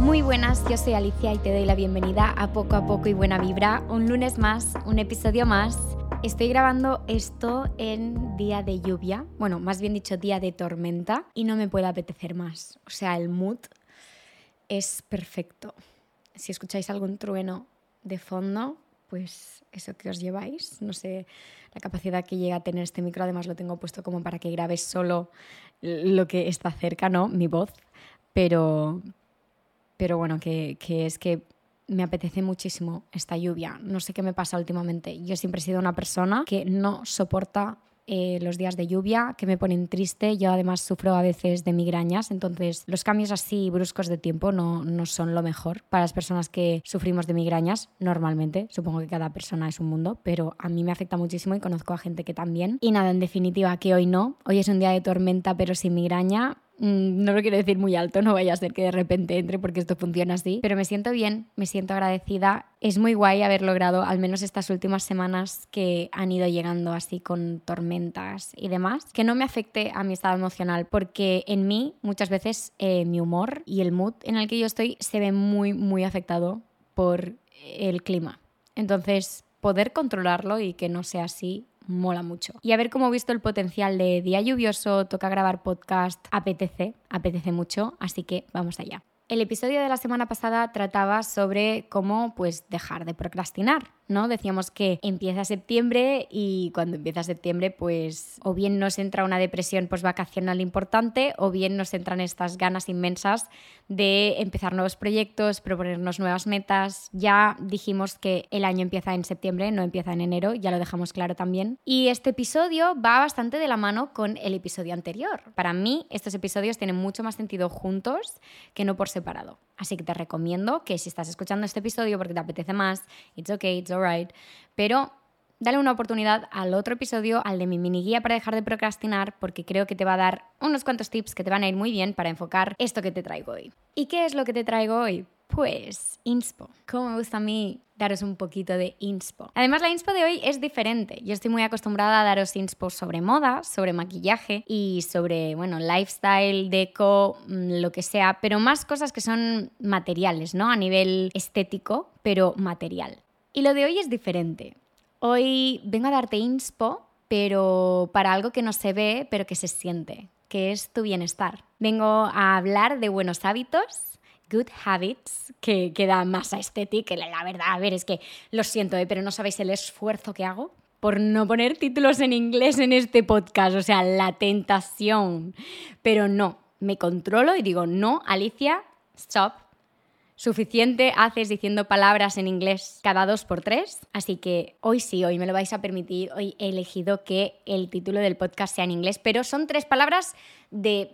Muy buenas, yo soy Alicia y te doy la bienvenida a Poco a Poco y Buena Vibra, un lunes más, un episodio más. Estoy grabando esto en día de lluvia, bueno, más bien dicho día de tormenta y no me puede apetecer más. O sea, el mood es perfecto. Si escucháis algún trueno de fondo, pues eso que os lleváis. No sé la capacidad que llega a tener este micro, además lo tengo puesto como para que grabes solo lo que está cerca, ¿no? Mi voz. Pero, pero bueno, que, que es que me apetece muchísimo esta lluvia. No sé qué me pasa últimamente. Yo siempre he sido una persona que no soporta eh, los días de lluvia que me ponen triste. Yo además sufro a veces de migrañas, entonces los cambios así bruscos de tiempo no, no son lo mejor para las personas que sufrimos de migrañas normalmente. Supongo que cada persona es un mundo, pero a mí me afecta muchísimo y conozco a gente que también. Y nada, en definitiva, que hoy no. Hoy es un día de tormenta pero sin migraña no lo quiero decir muy alto, no vaya a ser que de repente entre porque esto funciona así, pero me siento bien, me siento agradecida. Es muy guay haber logrado, al menos estas últimas semanas que han ido llegando así con tormentas y demás, que no me afecte a mi estado emocional, porque en mí muchas veces eh, mi humor y el mood en el que yo estoy se ve muy, muy afectado por el clima. Entonces, poder controlarlo y que no sea así mola mucho. Y a ver cómo he visto el potencial de día lluvioso, toca grabar podcast, apetece, apetece mucho, así que vamos allá. El episodio de la semana pasada trataba sobre cómo pues dejar de procrastinar, ¿no? Decíamos que empieza septiembre y cuando empieza septiembre pues o bien nos entra una depresión vacacional importante o bien nos entran estas ganas inmensas de empezar nuevos proyectos, proponernos nuevas metas. Ya dijimos que el año empieza en septiembre, no empieza en enero, ya lo dejamos claro también. Y este episodio va bastante de la mano con el episodio anterior. Para mí estos episodios tienen mucho más sentido juntos que no por separado. Así que te recomiendo que si estás escuchando este episodio porque te apetece más, it's okay, it's pero dale una oportunidad al otro episodio, al de mi mini guía para dejar de procrastinar, porque creo que te va a dar unos cuantos tips que te van a ir muy bien para enfocar esto que te traigo hoy. ¿Y qué es lo que te traigo hoy? Pues inspo. Como me gusta a mí daros un poquito de inspo. Además, la inspo de hoy es diferente. Yo estoy muy acostumbrada a daros inspo sobre moda, sobre maquillaje y sobre, bueno, lifestyle, deco, mm, lo que sea, pero más cosas que son materiales, ¿no? A nivel estético, pero material. Y lo de hoy es diferente. Hoy vengo a darte inspo, pero para algo que no se ve, pero que se siente, que es tu bienestar. Vengo a hablar de buenos hábitos Good Habits, que queda más estética. La verdad, a ver, es que lo siento, ¿eh? pero no sabéis el esfuerzo que hago por no poner títulos en inglés en este podcast. O sea, la tentación. Pero no, me controlo y digo, no, Alicia, stop. Suficiente haces diciendo palabras en inglés cada dos por tres. Así que hoy sí, hoy me lo vais a permitir. Hoy he elegido que el título del podcast sea en inglés, pero son tres palabras de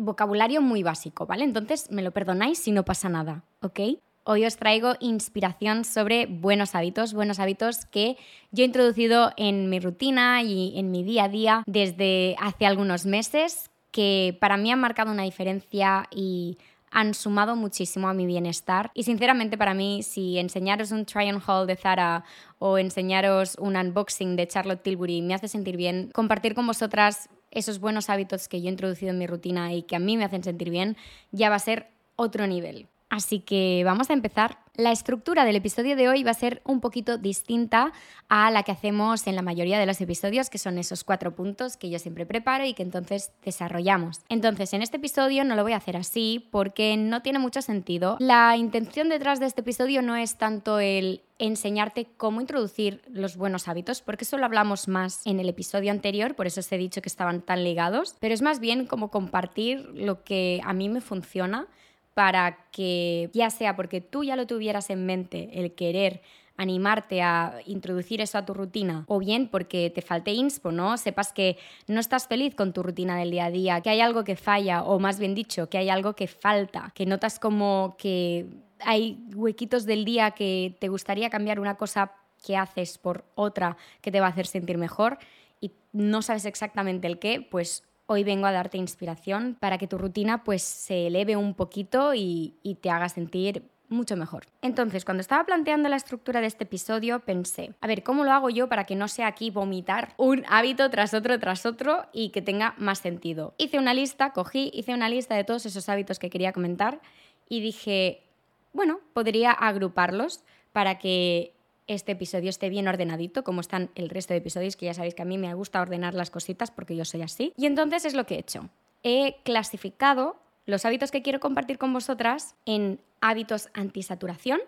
vocabulario muy básico, ¿vale? Entonces me lo perdonáis si no pasa nada, ¿ok? Hoy os traigo inspiración sobre buenos hábitos, buenos hábitos que yo he introducido en mi rutina y en mi día a día desde hace algunos meses, que para mí han marcado una diferencia y han sumado muchísimo a mi bienestar. Y sinceramente para mí, si enseñaros un try on haul de Zara o enseñaros un unboxing de Charlotte Tilbury me hace sentir bien, compartir con vosotras esos buenos hábitos que yo he introducido en mi rutina y que a mí me hacen sentir bien, ya va a ser otro nivel. Así que vamos a empezar. La estructura del episodio de hoy va a ser un poquito distinta a la que hacemos en la mayoría de los episodios, que son esos cuatro puntos que yo siempre preparo y que entonces desarrollamos. Entonces, en este episodio no lo voy a hacer así porque no tiene mucho sentido. La intención detrás de este episodio no es tanto el enseñarte cómo introducir los buenos hábitos, porque eso lo hablamos más en el episodio anterior, por eso os he dicho que estaban tan ligados, pero es más bien como compartir lo que a mí me funciona para que ya sea porque tú ya lo tuvieras en mente, el querer animarte a introducir eso a tu rutina, o bien porque te falte inspo, ¿no? Sepas que no estás feliz con tu rutina del día a día, que hay algo que falla, o más bien dicho, que hay algo que falta, que notas como que hay huequitos del día que te gustaría cambiar una cosa que haces por otra que te va a hacer sentir mejor y no sabes exactamente el qué, pues hoy vengo a darte inspiración para que tu rutina pues se eleve un poquito y, y te haga sentir mucho mejor. Entonces, cuando estaba planteando la estructura de este episodio, pensé, a ver, ¿cómo lo hago yo para que no sea aquí vomitar un hábito tras otro, tras otro y que tenga más sentido? Hice una lista, cogí, hice una lista de todos esos hábitos que quería comentar y dije, bueno, podría agruparlos para que este episodio esté bien ordenadito, como están el resto de episodios, que ya sabéis que a mí me gusta ordenar las cositas porque yo soy así. Y entonces es lo que he hecho. He clasificado los hábitos que quiero compartir con vosotras en hábitos antisaturación,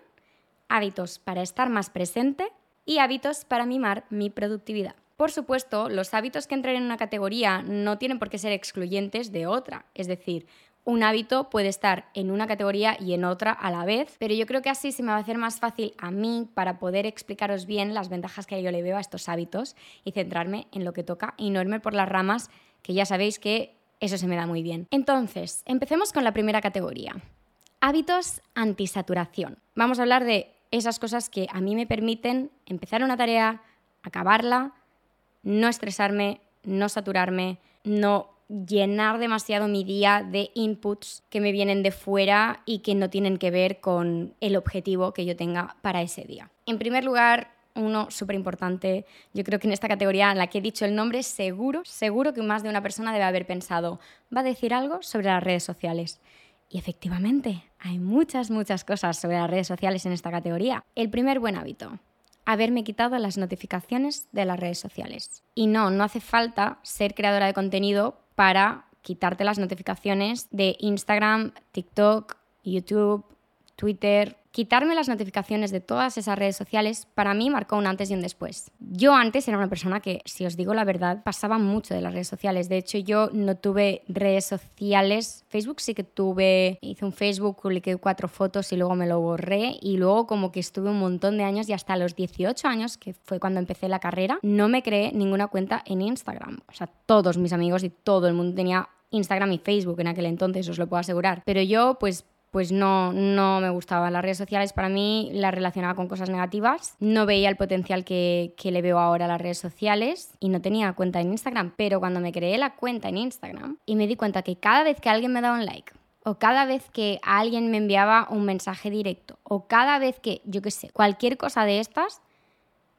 hábitos para estar más presente y hábitos para mimar mi productividad. Por supuesto, los hábitos que entren en una categoría no tienen por qué ser excluyentes de otra. Es decir, un hábito puede estar en una categoría y en otra a la vez, pero yo creo que así se me va a hacer más fácil a mí para poder explicaros bien las ventajas que yo le veo a estos hábitos y centrarme en lo que toca y no irme por las ramas que ya sabéis que eso se me da muy bien. Entonces, empecemos con la primera categoría. Hábitos antisaturación. Vamos a hablar de esas cosas que a mí me permiten empezar una tarea, acabarla, no estresarme, no saturarme, no llenar demasiado mi día de inputs que me vienen de fuera y que no tienen que ver con el objetivo que yo tenga para ese día. En primer lugar, uno súper importante, yo creo que en esta categoría en la que he dicho el nombre, seguro, seguro que más de una persona debe haber pensado, va a decir algo sobre las redes sociales. Y efectivamente, hay muchas, muchas cosas sobre las redes sociales en esta categoría. El primer buen hábito, haberme quitado las notificaciones de las redes sociales. Y no, no hace falta ser creadora de contenido para quitarte las notificaciones de Instagram, TikTok, YouTube, Twitter, quitarme las notificaciones de todas esas redes sociales para mí marcó un antes y un después. Yo antes era una persona que, si os digo la verdad, pasaba mucho de las redes sociales. De hecho, yo no tuve redes sociales. Facebook sí que tuve, hice un Facebook, publiqué cuatro fotos y luego me lo borré. Y luego como que estuve un montón de años y hasta los 18 años, que fue cuando empecé la carrera, no me creé ninguna cuenta en Instagram. O sea, todos mis amigos y todo el mundo tenía Instagram y Facebook en aquel entonces, os lo puedo asegurar. Pero yo, pues pues no, no me gustaban las redes sociales. Para mí las relacionaba con cosas negativas. No veía el potencial que, que, le veo ahora a las redes sociales y no tenía cuenta en Instagram. Pero cuando me creé la cuenta en Instagram y me di cuenta que cada vez que alguien me daba un like o cada vez que alguien me enviaba un mensaje directo o cada vez que, yo qué sé, cualquier cosa de estas,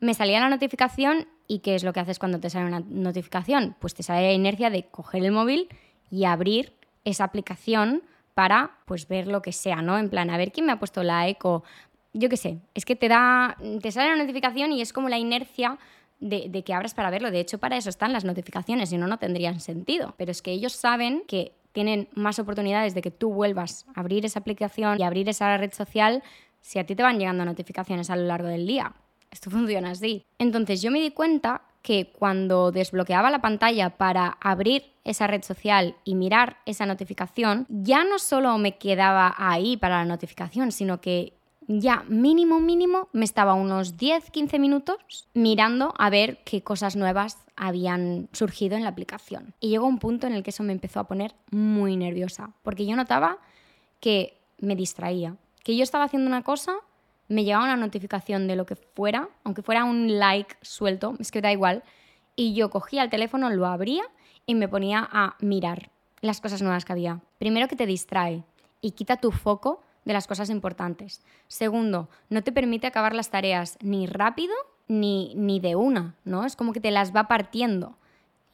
me salía la notificación y ¿qué es lo que haces cuando te sale una notificación? Pues te sale la inercia de coger el móvil y abrir esa aplicación para pues ver lo que sea, ¿no? En plan, a ver quién me ha puesto like o yo qué sé, es que te da, te sale la notificación y es como la inercia de, de, que abras para verlo. De hecho, para eso están las notificaciones, si no, no tendrían sentido. Pero es que ellos saben que tienen más oportunidades de que tú vuelvas a abrir esa aplicación y abrir esa red social si a ti te van llegando notificaciones a lo largo del día. Esto funciona así. Entonces yo me di cuenta que cuando desbloqueaba la pantalla para abrir esa red social y mirar esa notificación, ya no solo me quedaba ahí para la notificación, sino que ya mínimo, mínimo, me estaba unos 10-15 minutos mirando a ver qué cosas nuevas habían surgido en la aplicación. Y llegó un punto en el que eso me empezó a poner muy nerviosa, porque yo notaba que me distraía, que yo estaba haciendo una cosa me llegaba una notificación de lo que fuera, aunque fuera un like suelto, es que da igual, y yo cogía el teléfono, lo abría y me ponía a mirar las cosas nuevas que había. Primero que te distrae y quita tu foco de las cosas importantes. Segundo, no te permite acabar las tareas ni rápido ni, ni de una, ¿no? Es como que te las va partiendo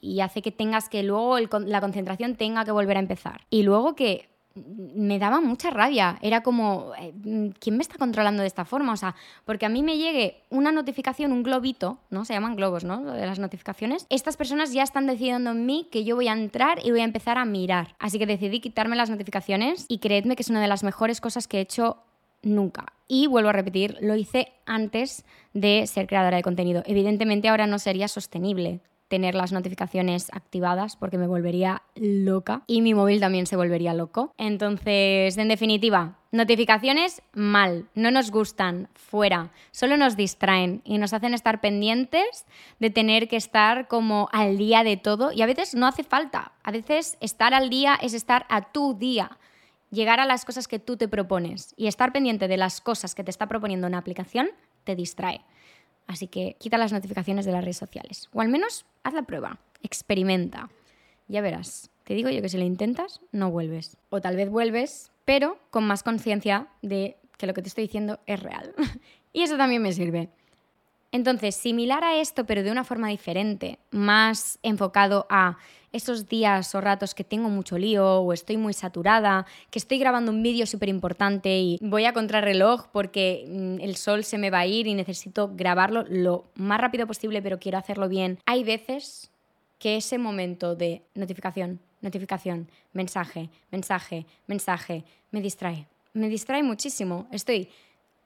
y hace que tengas que luego la concentración tenga que volver a empezar. Y luego que me daba mucha rabia. Era como, eh, ¿quién me está controlando de esta forma? O sea, porque a mí me llegue una notificación, un globito, ¿no? Se llaman globos, ¿no? de las notificaciones. Estas personas ya están decidiendo en mí que yo voy a entrar y voy a empezar a mirar. Así que decidí quitarme las notificaciones y creedme que es una de las mejores cosas que he hecho nunca. Y vuelvo a repetir, lo hice antes de ser creadora de contenido. Evidentemente ahora no sería sostenible tener las notificaciones activadas porque me volvería loca y mi móvil también se volvería loco. Entonces, en definitiva, notificaciones mal, no nos gustan, fuera, solo nos distraen y nos hacen estar pendientes de tener que estar como al día de todo y a veces no hace falta, a veces estar al día es estar a tu día. Llegar a las cosas que tú te propones y estar pendiente de las cosas que te está proponiendo una aplicación te distrae. Así que quita las notificaciones de las redes sociales. O al menos haz la prueba, experimenta. Ya verás. Te digo yo que si lo intentas, no vuelves. O tal vez vuelves, pero con más conciencia de que lo que te estoy diciendo es real. y eso también me sirve. Entonces, similar a esto, pero de una forma diferente, más enfocado a esos días o ratos que tengo mucho lío o estoy muy saturada, que estoy grabando un vídeo súper importante y voy a contrarreloj porque mm, el sol se me va a ir y necesito grabarlo lo más rápido posible, pero quiero hacerlo bien. Hay veces que ese momento de notificación, notificación, mensaje, mensaje, mensaje, me distrae. Me distrae muchísimo. Estoy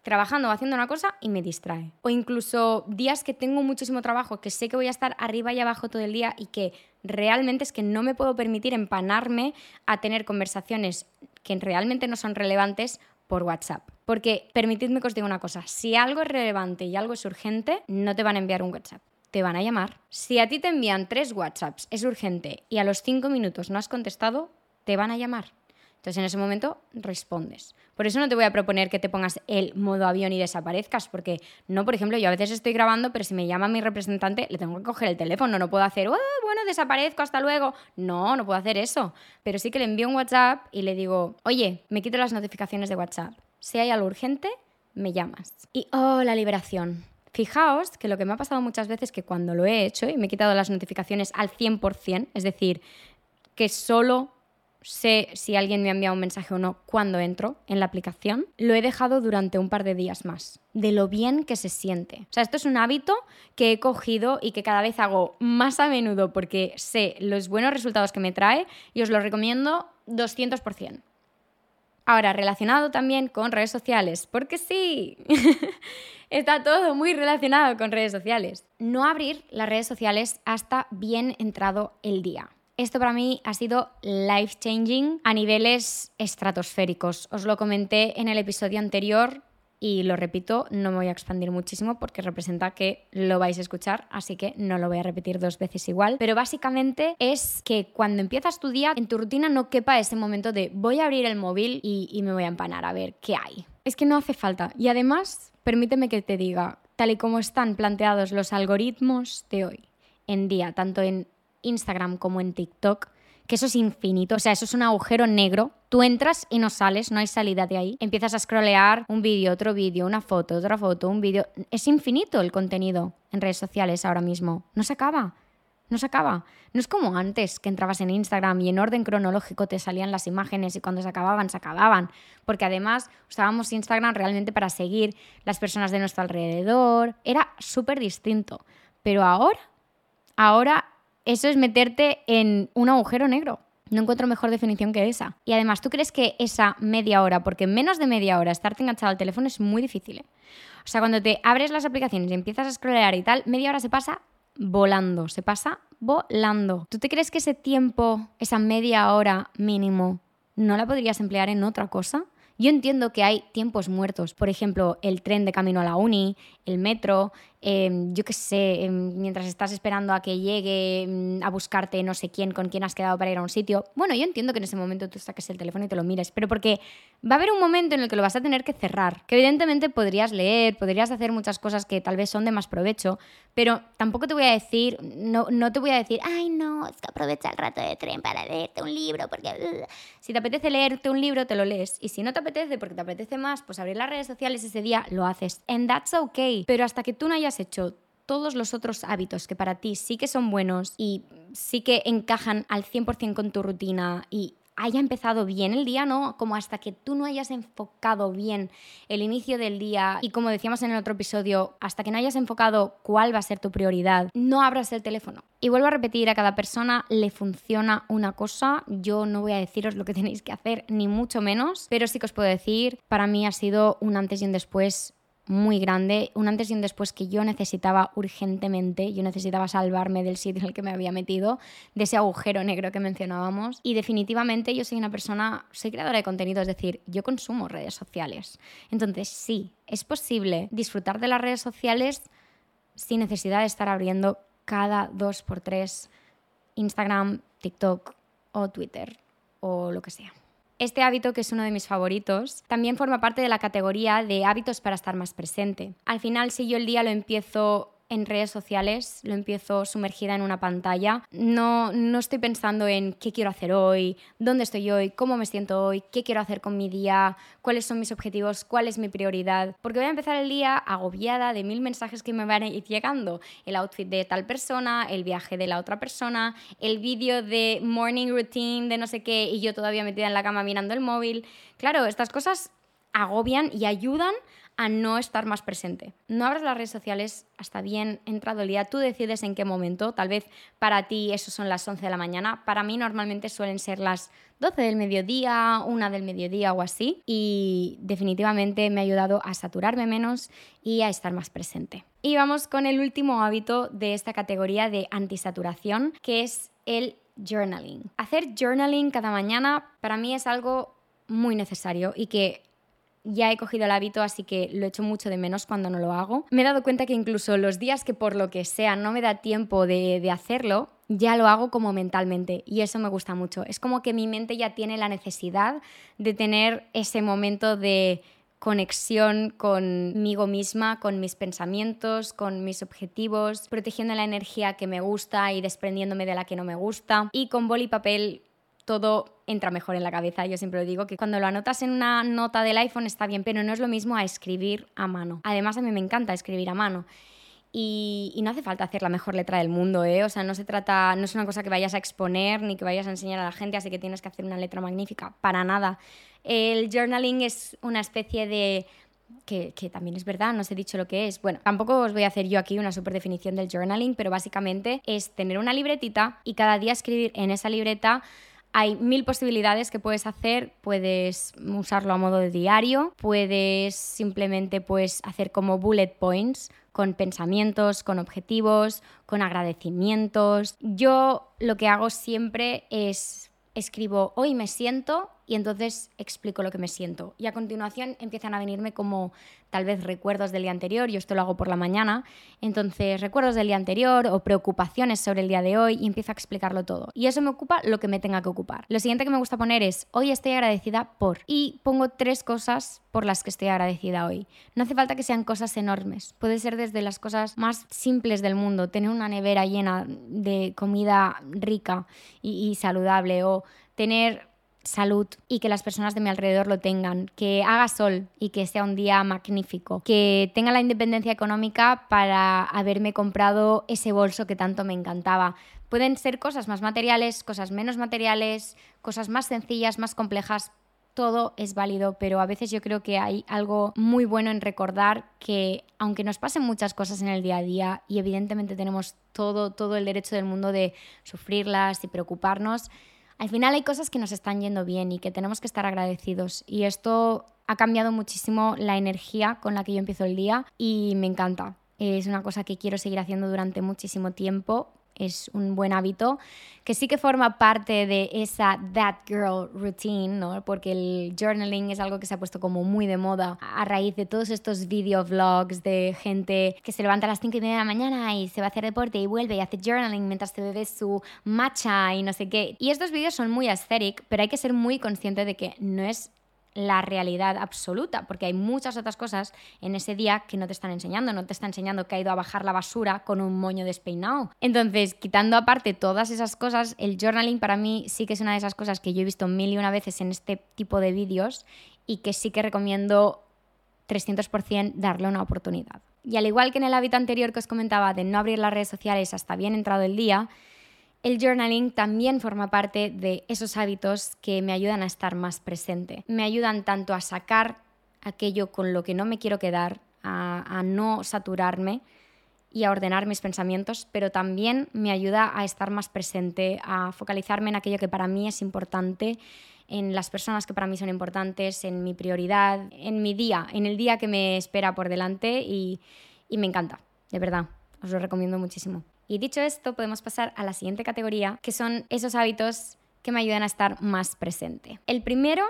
trabajando o haciendo una cosa y me distrae. O incluso días que tengo muchísimo trabajo, que sé que voy a estar arriba y abajo todo el día y que realmente es que no me puedo permitir empanarme a tener conversaciones que realmente no son relevantes por WhatsApp. Porque permitidme que os diga una cosa, si algo es relevante y algo es urgente, no te van a enviar un WhatsApp. Te van a llamar. Si a ti te envían tres WhatsApps, es urgente, y a los cinco minutos no has contestado, te van a llamar. Entonces en ese momento respondes. Por eso no te voy a proponer que te pongas el modo avión y desaparezcas, porque no, por ejemplo, yo a veces estoy grabando, pero si me llama mi representante, le tengo que coger el teléfono, no puedo hacer, oh, bueno, desaparezco, hasta luego. No, no puedo hacer eso. Pero sí que le envío un WhatsApp y le digo, oye, me quito las notificaciones de WhatsApp. Si hay algo urgente, me llamas. Y, oh, la liberación. Fijaos que lo que me ha pasado muchas veces es que cuando lo he hecho y me he quitado las notificaciones al 100%, es decir, que solo sé si alguien me ha enviado un mensaje o no cuando entro en la aplicación, lo he dejado durante un par de días más, de lo bien que se siente. O sea, esto es un hábito que he cogido y que cada vez hago más a menudo porque sé los buenos resultados que me trae y os lo recomiendo 200%. Ahora, relacionado también con redes sociales, porque sí, está todo muy relacionado con redes sociales. No abrir las redes sociales hasta bien entrado el día. Esto para mí ha sido life changing a niveles estratosféricos. Os lo comenté en el episodio anterior y lo repito, no me voy a expandir muchísimo porque representa que lo vais a escuchar, así que no lo voy a repetir dos veces igual. Pero básicamente es que cuando empiezas tu día, en tu rutina no quepa ese momento de voy a abrir el móvil y, me voy a empanar a ver qué hay. Es que no hace falta. Y además, permíteme que te diga, tal y como están planteados los algoritmos de hoy en día, tanto en Instagram como en TikTok, que eso es infinito, o sea, eso es un agujero negro. Tú entras y no sales, no hay salida de ahí. Empiezas a scrollear un vídeo, otro vídeo, una foto, otra foto, un vídeo. Es infinito el contenido en redes sociales ahora mismo. No se acaba. No se acaba. No es como antes que entrabas en Instagram y en orden cronológico te salían las imágenes y cuando se acababan, se acababan. Porque además usábamos Instagram realmente para seguir las personas de nuestro alrededor. Era súper distinto. Pero ahora, ahora eso es meterte en un agujero negro. No encuentro mejor definición que esa. Y además, ¿tú crees que esa media hora, porque menos de media hora estarte enganchado al teléfono es muy difícil? ¿eh? O sea, cuando te abres las aplicaciones y empiezas a scrollear y tal, media hora se pasa volando, se pasa volando. ¿Tú te crees que ese tiempo, esa media hora mínimo, no la podrías emplear en otra cosa? Yo entiendo que hay tiempos muertos, por ejemplo, el tren de camino a la uni, el metro, Em, yo qué sé, em, mientras estás esperando a que llegue em, a buscarte no sé quién, con quién has quedado para ir a un sitio. Bueno, yo entiendo que en ese momento tú saques el teléfono y te lo mires, pero porque va a haber un momento en el que lo vas a tener que cerrar, que evidentemente podrías leer, podrías hacer muchas cosas que tal vez son de más provecho, pero tampoco te voy a decir, no, no te voy a decir, ay no, es que aprovecha el rato de tren para leerte un libro, porque si te apetece leerte un libro, te lo lees, y si no te apetece, porque te apetece más, pues abrir las redes sociales ese día, lo haces. And that's okay, pero hasta que tú no hayas hecho todos los otros hábitos que para ti sí que son buenos y sí que encajan al 100% con tu rutina y haya empezado bien el día, ¿no? Como hasta que tú no hayas enfocado bien el inicio del día y como decíamos en el otro episodio, hasta que no hayas enfocado cuál va a ser tu prioridad, no abras el teléfono. Y vuelvo a repetir, a cada persona le funciona una cosa, yo no voy a deciros lo que tenéis que hacer, ni mucho menos, pero sí que os puedo decir, para mí ha sido un antes y un después muy grande, un antes y un después que yo necesitaba urgentemente, yo necesitaba salvarme del sitio en el que me había metido, de ese agujero negro que mencionábamos. Y definitivamente yo soy una persona, soy creadora de contenido, es decir, yo consumo redes sociales. Entonces sí, es posible disfrutar de las redes sociales sin necesidad de estar abriendo cada dos por tres Instagram, TikTok o Twitter o lo que sea. Este hábito, que es uno de mis favoritos, también forma parte de la categoría de hábitos para estar más presente. Al final, si yo el día lo empiezo en redes sociales, lo empiezo sumergida en una pantalla. No, no estoy pensando en qué quiero hacer hoy, dónde estoy hoy, cómo me siento hoy, qué quiero hacer con mi día, cuáles son mis objetivos, cuál es mi prioridad. Porque voy a empezar el día agobiada de mil mensajes que me van a ir llegando. El outfit de tal persona, el viaje de la otra persona, el vídeo de morning routine de no sé qué y yo todavía metida en la cama mirando el móvil. Claro, estas cosas agobian y ayudan a no estar más presente. No abras las redes sociales hasta bien entrado el día. Tú decides en qué momento. Tal vez para ti eso son las 11 de la mañana. Para mí normalmente suelen ser las 12 del mediodía, una del mediodía o así. Y definitivamente me ha ayudado a saturarme menos y a estar más presente. Y vamos con el último hábito de esta categoría de antisaturación, que es el journaling. Hacer journaling cada mañana para mí es algo muy necesario y que ya he cogido el hábito, así que lo echo mucho de menos cuando no lo hago. Me he dado cuenta que incluso los días que por lo que sea no me da tiempo de, hacerlo, ya lo hago como mentalmente y eso me gusta mucho. Es como que mi mente ya tiene la necesidad de tener ese momento de conexión conmigo misma, con mis pensamientos, con mis objetivos, protegiendo la energía que me gusta y desprendiéndome de la que no me gusta. Y con boli y papel todo entra mejor en la cabeza. Yo siempre lo digo que cuando lo anotas en una nota del iPhone está bien, pero no es lo mismo a escribir a mano. Además, a mí me encanta escribir a mano. Y, no hace falta hacer la mejor letra del mundo, ¿eh? O sea, no se trata, no es una cosa que vayas a exponer ni que vayas a enseñar a la gente, así que tienes que hacer una letra magnífica, para nada. El journaling es una especie de que, también es verdad, no os he dicho lo que es. Bueno, tampoco os voy a hacer yo aquí una super definición del journaling, pero básicamente es tener una libretita y cada día escribir en esa libreta hay mil posibilidades que puedes hacer, puedes usarlo a modo de diario, puedes simplemente pues hacer como bullet points con pensamientos, con objetivos, con agradecimientos. Yo lo que hago siempre es escribo hoy me siento y entonces explico lo que me siento. Y a continuación empiezan a venirme como tal vez recuerdos del día anterior, yo esto lo hago por la mañana, entonces recuerdos del día anterior o preocupaciones sobre el día de hoy y empiezo a explicarlo todo. Y eso me ocupa lo que me tenga que ocupar. Lo siguiente que me gusta poner es hoy estoy agradecida por y pongo tres cosas por las que estoy agradecida hoy. No hace falta que sean cosas enormes, puede ser desde las cosas más simples del mundo, tener una nevera llena de comida rica y, y saludable o tener salud y que las personas de mi alrededor lo tengan, que haga sol y que sea un día magnífico, que tenga la independencia económica para haberme comprado ese bolso que tanto me encantaba. Pueden ser cosas más materiales, cosas menos materiales, cosas más sencillas, más complejas. Todo es válido, pero a veces yo creo que hay algo muy bueno en recordar que aunque nos pasen muchas cosas en el día a día y evidentemente tenemos todo, todo el derecho del mundo de sufrirlas y preocuparnos, al final hay cosas que nos están yendo bien y que tenemos que estar agradecidos. Y esto ha cambiado muchísimo la energía con la que yo empiezo el día y me encanta. Es una cosa que quiero seguir haciendo durante muchísimo tiempo es un buen hábito, que sí que forma parte de esa That Girl routine, ¿no? Porque el journaling es algo que se ha puesto como muy de moda a raíz de todos estos video vlogs de gente que se levanta a las 5 y media de la mañana y se va a hacer deporte y vuelve y hace journaling mientras se bebe su matcha y no sé qué. Y estos vídeos son muy aesthetic, pero hay que ser muy consciente de que no es la realidad absoluta, porque hay muchas otras cosas en ese día que no te están enseñando, no te está enseñando que ha ido a bajar la basura con un moño despeinado. Entonces, quitando aparte todas esas cosas, el journaling para mí sí que es una de esas cosas que yo he visto mil y una veces en este tipo de vídeos y que sí que recomiendo 300% darle una oportunidad. Y al igual que en el hábito anterior que os comentaba de no abrir las redes sociales hasta bien entrado el día, el journaling también forma parte de esos hábitos que me ayudan a estar más presente. Me ayudan tanto a sacar aquello con lo que no me quiero quedar, a, no saturarme y a ordenar mis pensamientos, pero también me ayuda a estar más presente, a focalizarme en aquello que para mí es importante, en las personas que para mí son importantes, en mi prioridad, en mi día, en el día que me espera por delante y, y me encanta, de verdad, os lo recomiendo muchísimo. Y dicho esto, podemos pasar a la siguiente categoría, que son esos hábitos que me ayudan a estar más presente. El primero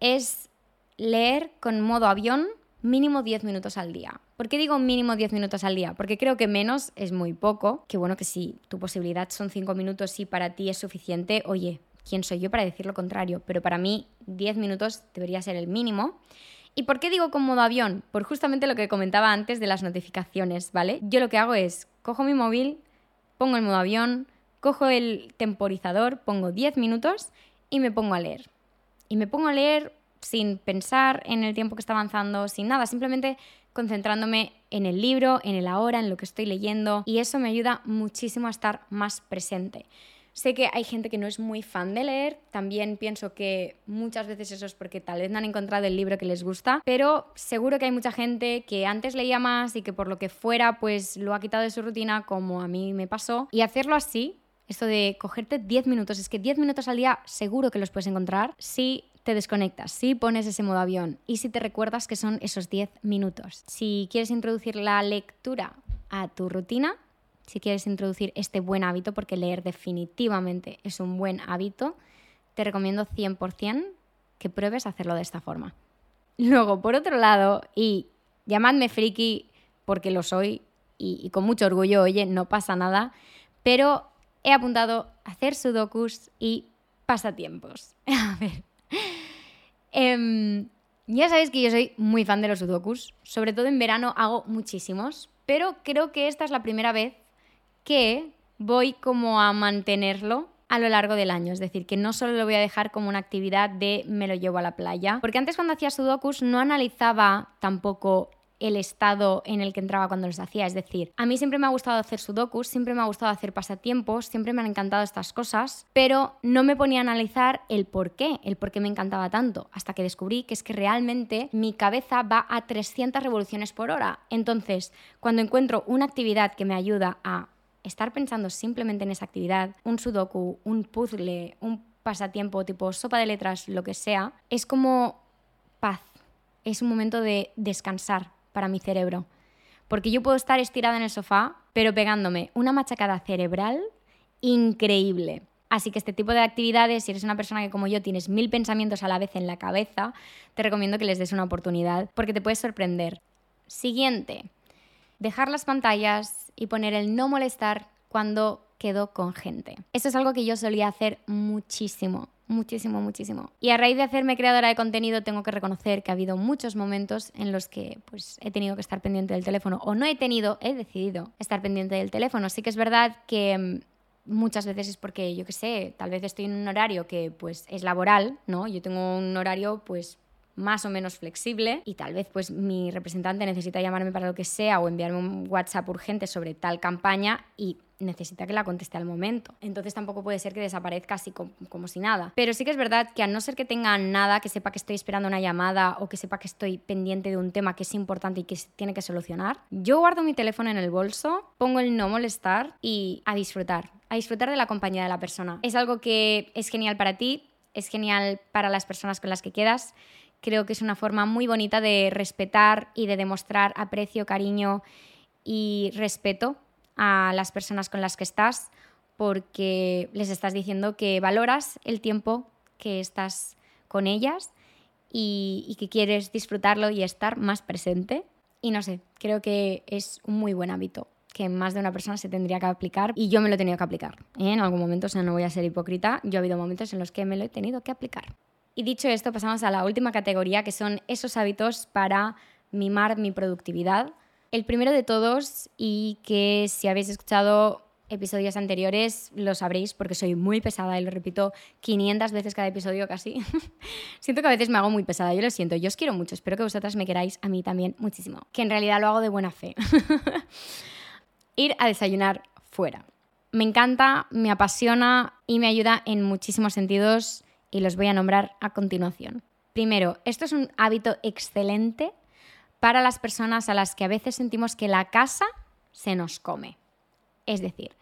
es leer con modo avión mínimo 10 minutos al día. ¿Por qué digo mínimo 10 minutos al día? Porque creo que menos es muy poco, que bueno que si tu posibilidad son 5 minutos y para ti es suficiente, oye, ¿quién soy yo para decir lo contrario? Pero para mí 10 minutos debería ser el mínimo. ¿Y por qué digo con modo avión? Por justamente lo que comentaba antes de las notificaciones, ¿vale? Yo lo que hago es, cojo mi móvil, pongo el modo avión, cojo el temporizador, pongo 10 minutos y me pongo a leer. Y me pongo a leer sin pensar en el tiempo que está avanzando, sin nada, simplemente concentrándome en el libro, en el ahora, en lo que estoy leyendo y eso me ayuda muchísimo a estar más presente. Sé que hay gente que no es muy fan de leer, también pienso que muchas veces eso es porque tal vez no han encontrado el libro que les gusta, pero seguro que hay mucha gente que antes leía más y que por lo que fuera pues lo ha quitado de su rutina como a mí me pasó y hacerlo así esto de cogerte 10 minutos, es que 10 minutos al día seguro que los puedes encontrar si te desconectas, si pones ese modo avión y si te recuerdas que son esos 10 minutos. Si quieres introducir la lectura a tu rutina, si quieres introducir este buen hábito, porque leer definitivamente es un buen hábito, te recomiendo 100% que pruebes hacerlo de esta forma. Luego, por otro lado, y llamadme friki porque lo soy y, con mucho orgullo, oye, no pasa nada, pero he apuntado hacer sudokus y pasatiempos. A ver. Em, ya sabéis que yo soy muy fan de los sudokus, sobre todo en verano hago muchísimos, pero creo que esta es la primera vez que voy como a mantenerlo a lo largo del año, es decir, que no solo lo voy a dejar como una actividad de me lo llevo a la playa, porque antes cuando hacía sudokus no analizaba tampoco el estado en el que entraba cuando los hacía. Es decir, a mí siempre me ha gustado hacer sudokus, siempre me ha gustado hacer pasatiempos, siempre me han encantado estas cosas, pero no me ponía a analizar el por qué, el por qué me encantaba tanto, hasta que descubrí que es que realmente mi cabeza va a 300 revoluciones por hora. Entonces, cuando encuentro una actividad que me ayuda a estar pensando simplemente en esa actividad, un sudoku, un puzzle, un pasatiempo tipo sopa de letras, lo que sea, es como paz. Es un momento de descansar, para mi cerebro. Porque yo puedo estar estirada en el sofá, pero pegándome una machacada cerebral increíble. Así que este tipo de actividades, si eres una persona que como yo tienes mil pensamientos a la vez en la cabeza, te recomiendo que les des una oportunidad porque te puedes sorprender. Siguiente, dejar las pantallas y poner el no molestar cuando quedo con gente. Esto es algo que yo solía hacer muchísimo, muchísimo, muchísimo. Y a raíz de hacerme creadora de contenido tengo que reconocer que ha habido muchos momentos en los que pues he tenido que estar pendiente del teléfono o no he tenido, he decidido estar pendiente del teléfono. Sí que es verdad que mm, muchas veces es porque yo qué sé, tal vez estoy en un horario que pues es laboral, ¿no? Yo tengo un horario pues más o menos flexible y tal vez pues mi representante necesita llamarme para lo que sea o enviarme un WhatsApp urgente sobre tal campaña y necesita que la conteste al momento. Entonces tampoco puede ser que desaparezca así como, como, si nada. Pero sí que es verdad que a no ser que tenga nada, que sepa que estoy esperando una llamada o que sepa que estoy pendiente de un tema que es importante y que tiene que solucionar, yo guardo mi teléfono en el bolso, pongo el no molestar y a disfrutar, a disfrutar de la compañía de la persona. Es algo que es genial para ti, es genial para las personas con las que quedas creo que es una forma muy bonita de respetar y de demostrar aprecio, cariño y respeto a las personas con las que estás porque les estás diciendo que valoras el tiempo que estás con ellas y, que quieres disfrutarlo y estar más presente. Y no sé, creo que es un muy buen hábito que más de una persona se tendría que aplicar y yo me lo he tenido que aplicar. ¿eh? En algún momento, o sea, no voy a ser hipócrita, yo ha habido momentos en los que me lo he tenido que aplicar. Y dicho esto, pasamos a la última categoría, que son esos hábitos para mimar mi productividad. El primero de todos, y que si habéis escuchado episodios anteriores lo sabréis porque soy muy pesada y lo repito 500 veces cada episodio casi. siento que a veces me hago muy pesada, yo lo siento, yo os quiero mucho, espero que vosotras me queráis a mí también muchísimo, que en realidad lo hago de buena fe. Ir a desayunar fuera. Me encanta, me apasiona y me ayuda en muchísimos sentidos y los voy a nombrar a continuación. Primero, esto es un hábito excelente para las personas a las que a veces sentimos que la casa se nos come. Es decir,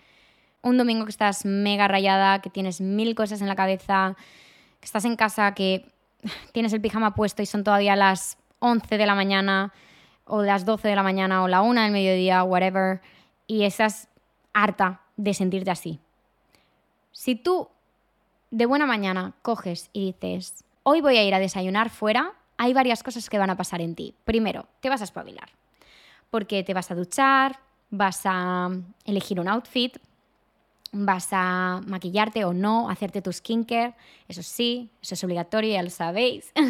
un domingo que estás mega rayada, que tienes mil cosas en la cabeza, que estás en casa, que tienes el pijama puesto y son todavía las 11 de la mañana o las 12 de la mañana o la 1 del mediodía, whatever, y estás harta de sentirte así. Si tú de buena mañana coges y dices, hoy voy a ir a desayunar fuera, hay varias cosas que van a pasar en ti. Primero, te vas a espabilar, porque te vas a duchar, vas a elegir un outfit, vas a maquillarte o no, hacerte tu skincare, eso sí, eso es obligatorio, ya lo sabéis.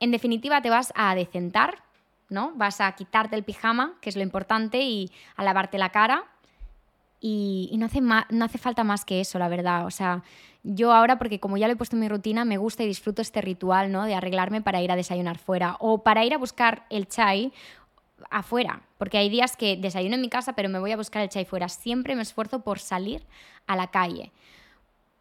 En definitiva, te vas a decentar, ¿no? Vas a quitarte el pijama, que es lo importante, y a lavarte la cara. Y, no, hace no hace falta más que eso, la verdad. O sea, yo ahora, porque como ya lo he puesto en mi rutina, me gusta y disfruto este ritual, ¿no? De arreglarme para ir a desayunar fuera o para ir a buscar el chai afuera, porque hay días que desayuno en mi casa, pero me voy a buscar el chai fuera. Siempre me esfuerzo por salir a la calle,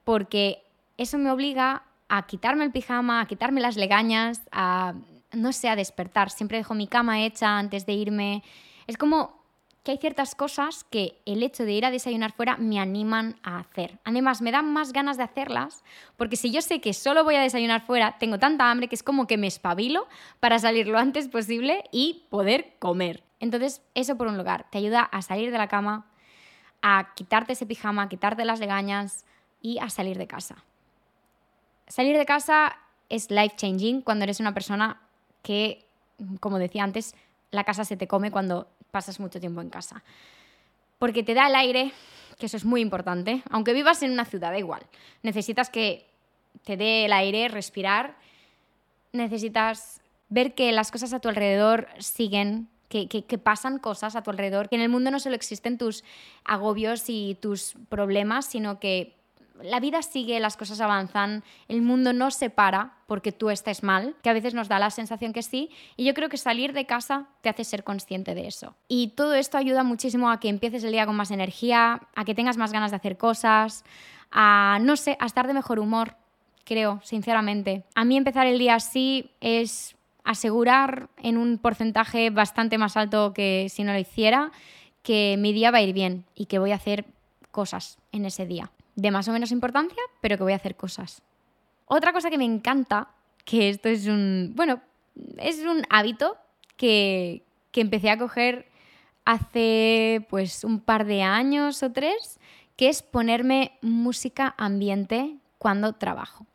porque eso me obliga a quitarme el pijama, a quitarme las legañas, a, no sé, a despertar. Siempre dejo mi cama hecha antes de irme. Es como que hay ciertas cosas que el hecho de ir a desayunar fuera me animan a hacer. Además, me dan más ganas de hacerlas, porque si yo sé que solo voy a desayunar fuera, tengo tanta hambre que es como que me espabilo para salir lo antes posible y poder comer. Entonces, eso por un lugar, te ayuda a salir de la cama, a quitarte ese pijama, a quitarte las legañas y a salir de casa. Salir de casa es life changing cuando eres una persona que, como decía antes, la casa se te come cuando pasas mucho tiempo en casa. Porque te da el aire, que eso es muy importante, aunque vivas en una ciudad, da igual. Necesitas que te dé el aire, respirar, necesitas ver que las cosas a tu alrededor siguen, que, que, pasan cosas a tu alrededor, que en el mundo no solo existen tus agobios y tus problemas, sino que la vida sigue, las cosas avanzan, el mundo no se para porque tú estés mal, que a veces nos da la sensación que sí, y yo creo que salir de casa te hace ser consciente de eso. Y todo esto ayuda muchísimo a que empieces el día con más energía, a que tengas más ganas de hacer cosas, a, no sé, a estar de mejor humor, creo, sinceramente. A mí empezar el día así es asegurar en un porcentaje bastante más alto que si no lo hiciera que mi día va a ir bien y que voy a hacer cosas en ese día de más o menos importancia, pero que voy a hacer cosas. Otra cosa que me encanta, que esto es un, bueno, es un hábito que, que empecé a coger hace pues un par de años o tres, que es ponerme música ambiente cuando trabajo.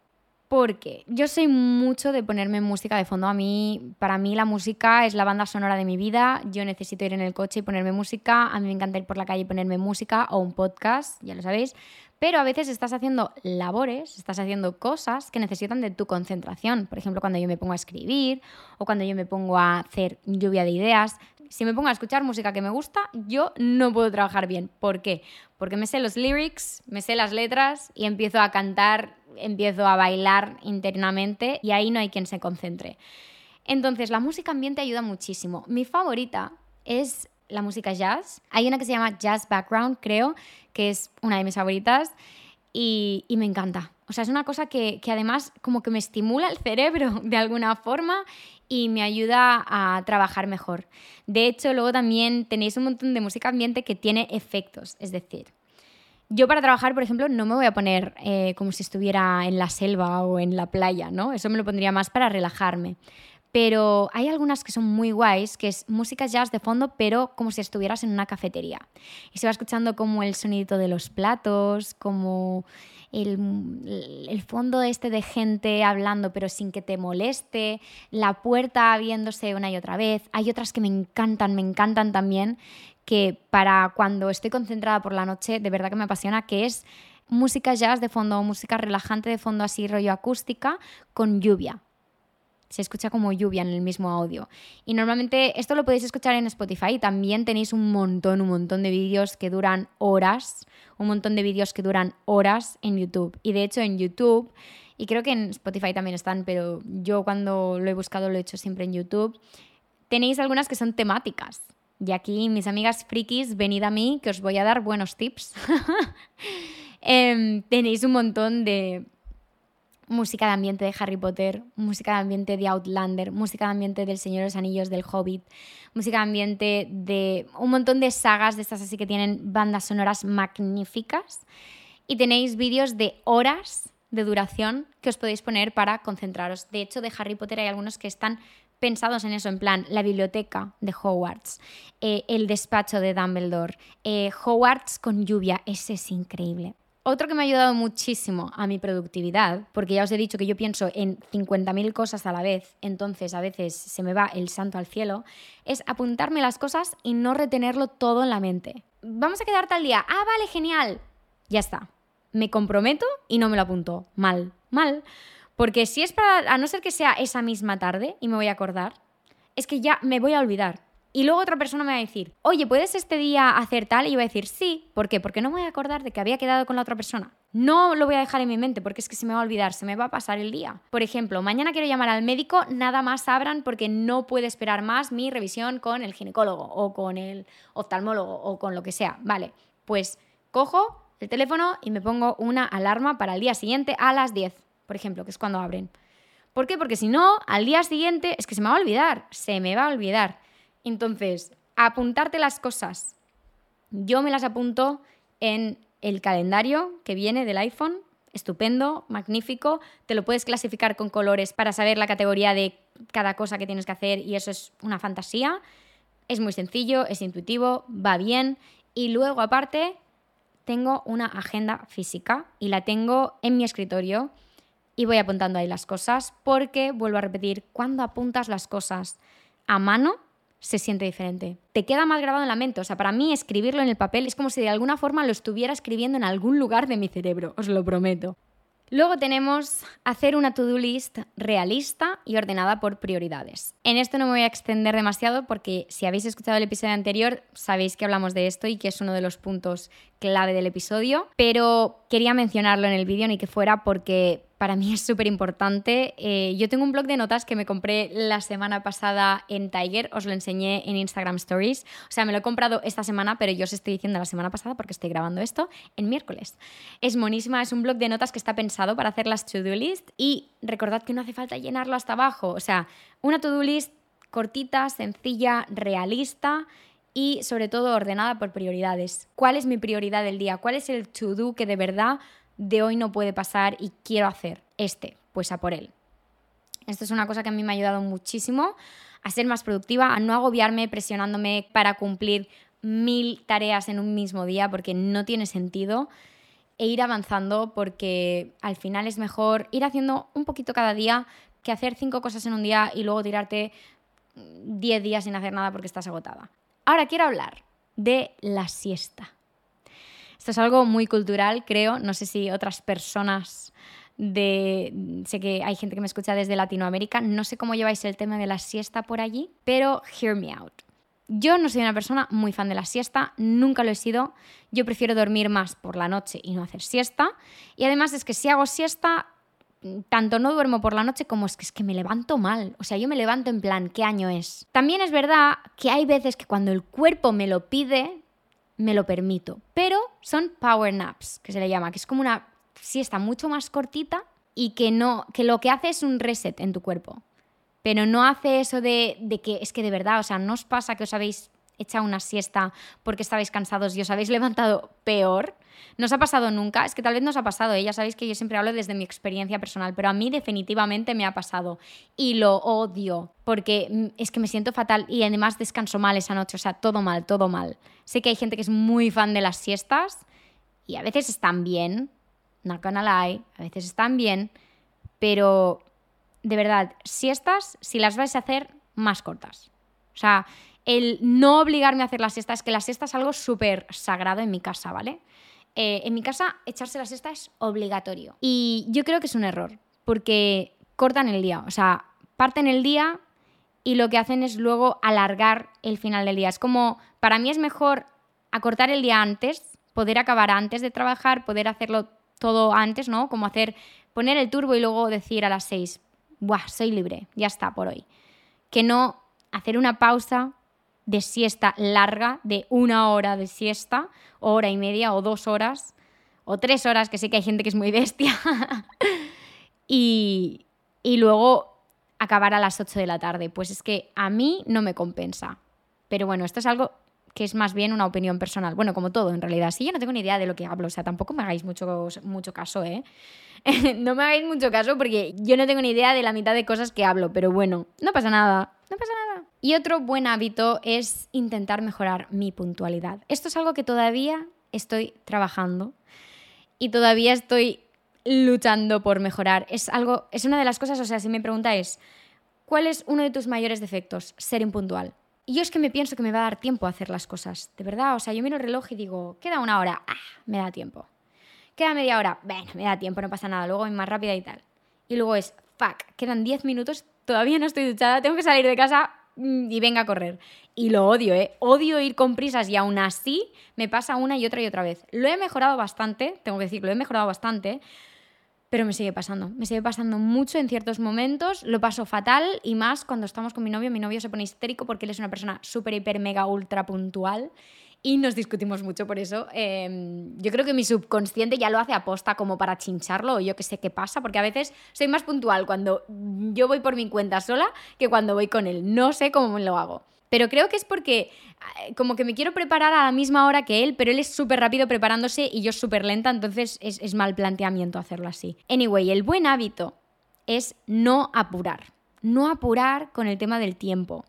Porque yo soy mucho de ponerme música de fondo. A mí, para mí la música es la banda sonora de mi vida. Yo necesito ir en el coche y ponerme música. A mí me encanta ir por la calle y ponerme música o un podcast, ya lo sabéis pero a veces estás haciendo labores, estás haciendo cosas que necesitan de tu concentración. Por ejemplo, cuando yo me pongo a escribir o cuando yo me pongo a hacer lluvia de ideas. Si me pongo a escuchar música que me gusta, yo no puedo trabajar bien. ¿Por qué? Porque me sé los lyrics, me sé las letras y empiezo a cantar, empiezo a bailar internamente y ahí no hay quien se concentre. Entonces, la música ambiente ayuda muchísimo. Mi favorita es la música jazz. Hay una que se llama Jazz Background, creo, que es una de mis favoritas y, me encanta. O sea, es una cosa que, además como que me estimula el cerebro de alguna forma y me ayuda a trabajar mejor. De hecho, luego también tenéis un montón de música ambiente que tiene efectos, es decir, yo para trabajar, por ejemplo, no me voy a poner eh, como si estuviera en la selva o en la playa, ¿no? Eso me lo pondría más para relajarme pero hay algunas que son muy guays, que es música jazz de fondo, pero como si estuvieras en una cafetería. Y se va escuchando como el sonido de los platos, como el, el, fondo este de gente hablando pero sin que te moleste, la puerta abriéndose una y otra vez. Hay otras que me encantan, me encantan también, que para cuando estoy concentrada por la noche, de verdad que me apasiona, que es música jazz de fondo, música relajante de fondo, así rollo acústica, con lluvia se escucha como lluvia en el mismo audio. Y normalmente esto lo podéis escuchar en Spotify. También tenéis un montón, un montón de vídeos que duran horas, un montón de vídeos que duran horas en YouTube. Y de hecho en YouTube, y creo que en Spotify también están, pero yo cuando lo he buscado lo he hecho siempre en YouTube, tenéis algunas que son temáticas. Y aquí, mis amigas frikis, venid a mí, que os voy a dar buenos tips. Em, tenéis un montón de, música de ambiente de Harry Potter, música de ambiente de Outlander, música de ambiente del Señor de los Anillos, del Hobbit, música de ambiente de un montón de sagas de estas así que tienen bandas sonoras magníficas. Y tenéis vídeos de horas de duración que os podéis poner para concentraros. De hecho, de Harry Potter hay algunos que están pensados en eso, en plan, la biblioteca de Hogwarts, eh, el despacho de Dumbledore, eh, Hogwarts con lluvia, ese es increíble. Otro que me ha ayudado muchísimo a mi productividad, porque ya os he dicho que yo pienso en 50.000 cosas a la vez, entonces a veces se me va el santo al cielo, es apuntarme las cosas y no retenerlo todo en la mente. Vamos a quedar tal día. Ah, vale, genial. Ya está. Me comprometo y no me lo apunto. Mal, mal. Porque si es para, a no ser que sea esa misma tarde y me voy a acordar, es que ya me voy a olvidar. Y luego otra persona me va a decir, oye, ¿puedes este día hacer tal? Y yo voy a decir, sí. ¿Por qué? Porque no me voy a acordar de que había quedado con la otra persona. No lo voy a dejar en mi mente porque es que se me va a olvidar, se me va a pasar el día. Por ejemplo, mañana quiero llamar al médico, nada más abran porque no puede esperar más mi revisión con el ginecólogo o con el oftalmólogo o con lo que sea. Vale, pues cojo el teléfono y me pongo una alarma para el día siguiente a las 10, por ejemplo, que es cuando abren. ¿Por qué? Porque si no, al día siguiente es que se me va a olvidar, se me va a olvidar. Entonces, apuntarte las cosas. Yo me las apunto en el calendario que viene del iPhone. Estupendo, magnífico. Te lo puedes clasificar con colores para saber la categoría de cada cosa que tienes que hacer y eso es una fantasía. Es muy sencillo, es intuitivo, va bien. Y luego aparte tengo una agenda física y la tengo en mi escritorio y voy apuntando ahí las cosas porque, vuelvo a repetir, cuando apuntas las cosas a mano, se siente diferente. Te queda más grabado en la mente. O sea, para mí escribirlo en el papel es como si de alguna forma lo estuviera escribiendo en algún lugar de mi cerebro, os lo prometo. Luego tenemos hacer una to-do list realista y ordenada por prioridades. En esto no me voy a extender demasiado porque si habéis escuchado el episodio anterior sabéis que hablamos de esto y que es uno de los puntos clave del episodio, pero quería mencionarlo en el vídeo ni que fuera porque para mí es súper importante. Eh, yo tengo un blog de notas que me compré la semana pasada en Tiger, os lo enseñé en Instagram Stories. O sea, me lo he comprado esta semana, pero yo os estoy diciendo la semana pasada porque estoy grabando esto en miércoles. Es monísima, es un blog de notas que está pensado para hacer las to-do list y recordad que no hace falta llenarlo hasta abajo. O sea, una to-do list cortita, sencilla, realista y sobre todo ordenada por prioridades. ¿Cuál es mi prioridad del día? ¿Cuál es el to-do que de verdad de hoy no puede pasar y quiero hacer este, pues a por él. Esto es una cosa que a mí me ha ayudado muchísimo a ser más productiva, a no agobiarme presionándome para cumplir mil tareas en un mismo día porque no tiene sentido e ir avanzando porque al final es mejor ir haciendo un poquito cada día que hacer cinco cosas en un día y luego tirarte diez días sin hacer nada porque estás agotada. Ahora quiero hablar de la siesta. Esto es algo muy cultural, creo. No sé si otras personas de... Sé que hay gente que me escucha desde Latinoamérica. No sé cómo lleváis el tema de la siesta por allí, pero hear me out. Yo no soy una persona muy fan de la siesta, nunca lo he sido. Yo prefiero dormir más por la noche y no hacer siesta. Y además es que si hago siesta, tanto no duermo por la noche como es que, es que me levanto mal. O sea, yo me levanto en plan, ¿qué año es? También es verdad que hay veces que cuando el cuerpo me lo pide, me lo permito. Pero son power naps, que se le llama, que es como una siesta mucho más cortita y que, no, que lo que hace es un reset en tu cuerpo. Pero no hace eso de, de que es que de verdad, o sea, no os pasa que os habéis echado una siesta porque estabais cansados y os habéis levantado peor. ¿No os ha pasado nunca? Es que tal vez no os ha pasado, ¿eh? ya sabéis que yo siempre hablo desde mi experiencia personal, pero a mí definitivamente me ha pasado y lo odio porque mm, es que me siento fatal y además descanso mal esa noche, o sea, todo mal, todo mal. Sé que hay gente que es muy fan de las siestas y a veces están bien, not gonna lie, a veces están bien, pero de verdad, siestas, si las vais a hacer, más cortas. O sea, el no obligarme a hacer la siesta es que la siesta es algo súper sagrado en mi casa, ¿vale? Eh, en mi casa, echarse la siesta es obligatorio. Y yo creo que es un error, porque cortan el día. O sea, parten el día y lo que hacen es luego alargar el final del día. Es como, para mí es mejor acortar el día antes, poder acabar antes de trabajar, poder hacerlo todo antes, ¿no? Como hacer, poner el turbo y luego decir a las seis, ¡buah! Soy libre, ya está por hoy. Que no hacer una pausa de siesta larga, de una hora de siesta, hora y media o dos horas, o tres horas, que sé que hay gente que es muy bestia, y, y luego acabar a las 8 de la tarde. Pues es que a mí no me compensa. Pero bueno, esto es algo que es más bien una opinión personal. Bueno, como todo, en realidad. Sí, yo no tengo ni idea de lo que hablo, o sea, tampoco me hagáis mucho, mucho caso, ¿eh? no me hagáis mucho caso porque yo no tengo ni idea de la mitad de cosas que hablo, pero bueno, no pasa nada, no pasa nada. Y otro buen hábito es intentar mejorar mi puntualidad. Esto es algo que todavía estoy trabajando y todavía estoy luchando por mejorar. Es algo, es una de las cosas, o sea, si me preguntáis, ¿cuál es uno de tus mayores defectos? Ser impuntual. Y yo es que me pienso que me va a dar tiempo a hacer las cosas, de verdad. O sea, yo miro el reloj y digo, queda una hora, ah, me da tiempo. Queda media hora, bueno, me da tiempo, no pasa nada, luego voy más rápida y tal. y luego es, fuck, quedan 10 minutos, todavía no estoy duchada, tengo que salir de casa y venga a correr. Y lo odio, ¿eh? Odio ir con prisas y aún así me pasa una y otra y otra vez. Lo he mejorado bastante, tengo que decir, lo he mejorado bastante, pero me sigue pasando. Me sigue pasando mucho en ciertos momentos, lo paso fatal y más cuando estamos con mi novio. Mi novio se pone histérico porque él es una persona súper, hiper, mega, ultra puntual y nos discutimos mucho por eso. Em, yo creo que mi subconsciente ya lo hace aposta como para chincharlo o yo que sé qué pasa, porque a veces soy más puntual cuando yo voy por mi cuenta sola que cuando voy con él. No sé cómo lo hago. Pero creo que es porque eh, como que me quiero preparar a la misma hora que él, pero él es súper rápido preparándose y yo súper lenta, entonces es, es mal planteamiento hacerlo así. Anyway, el buen hábito es no apurar. No apurar con el tema del tiempo.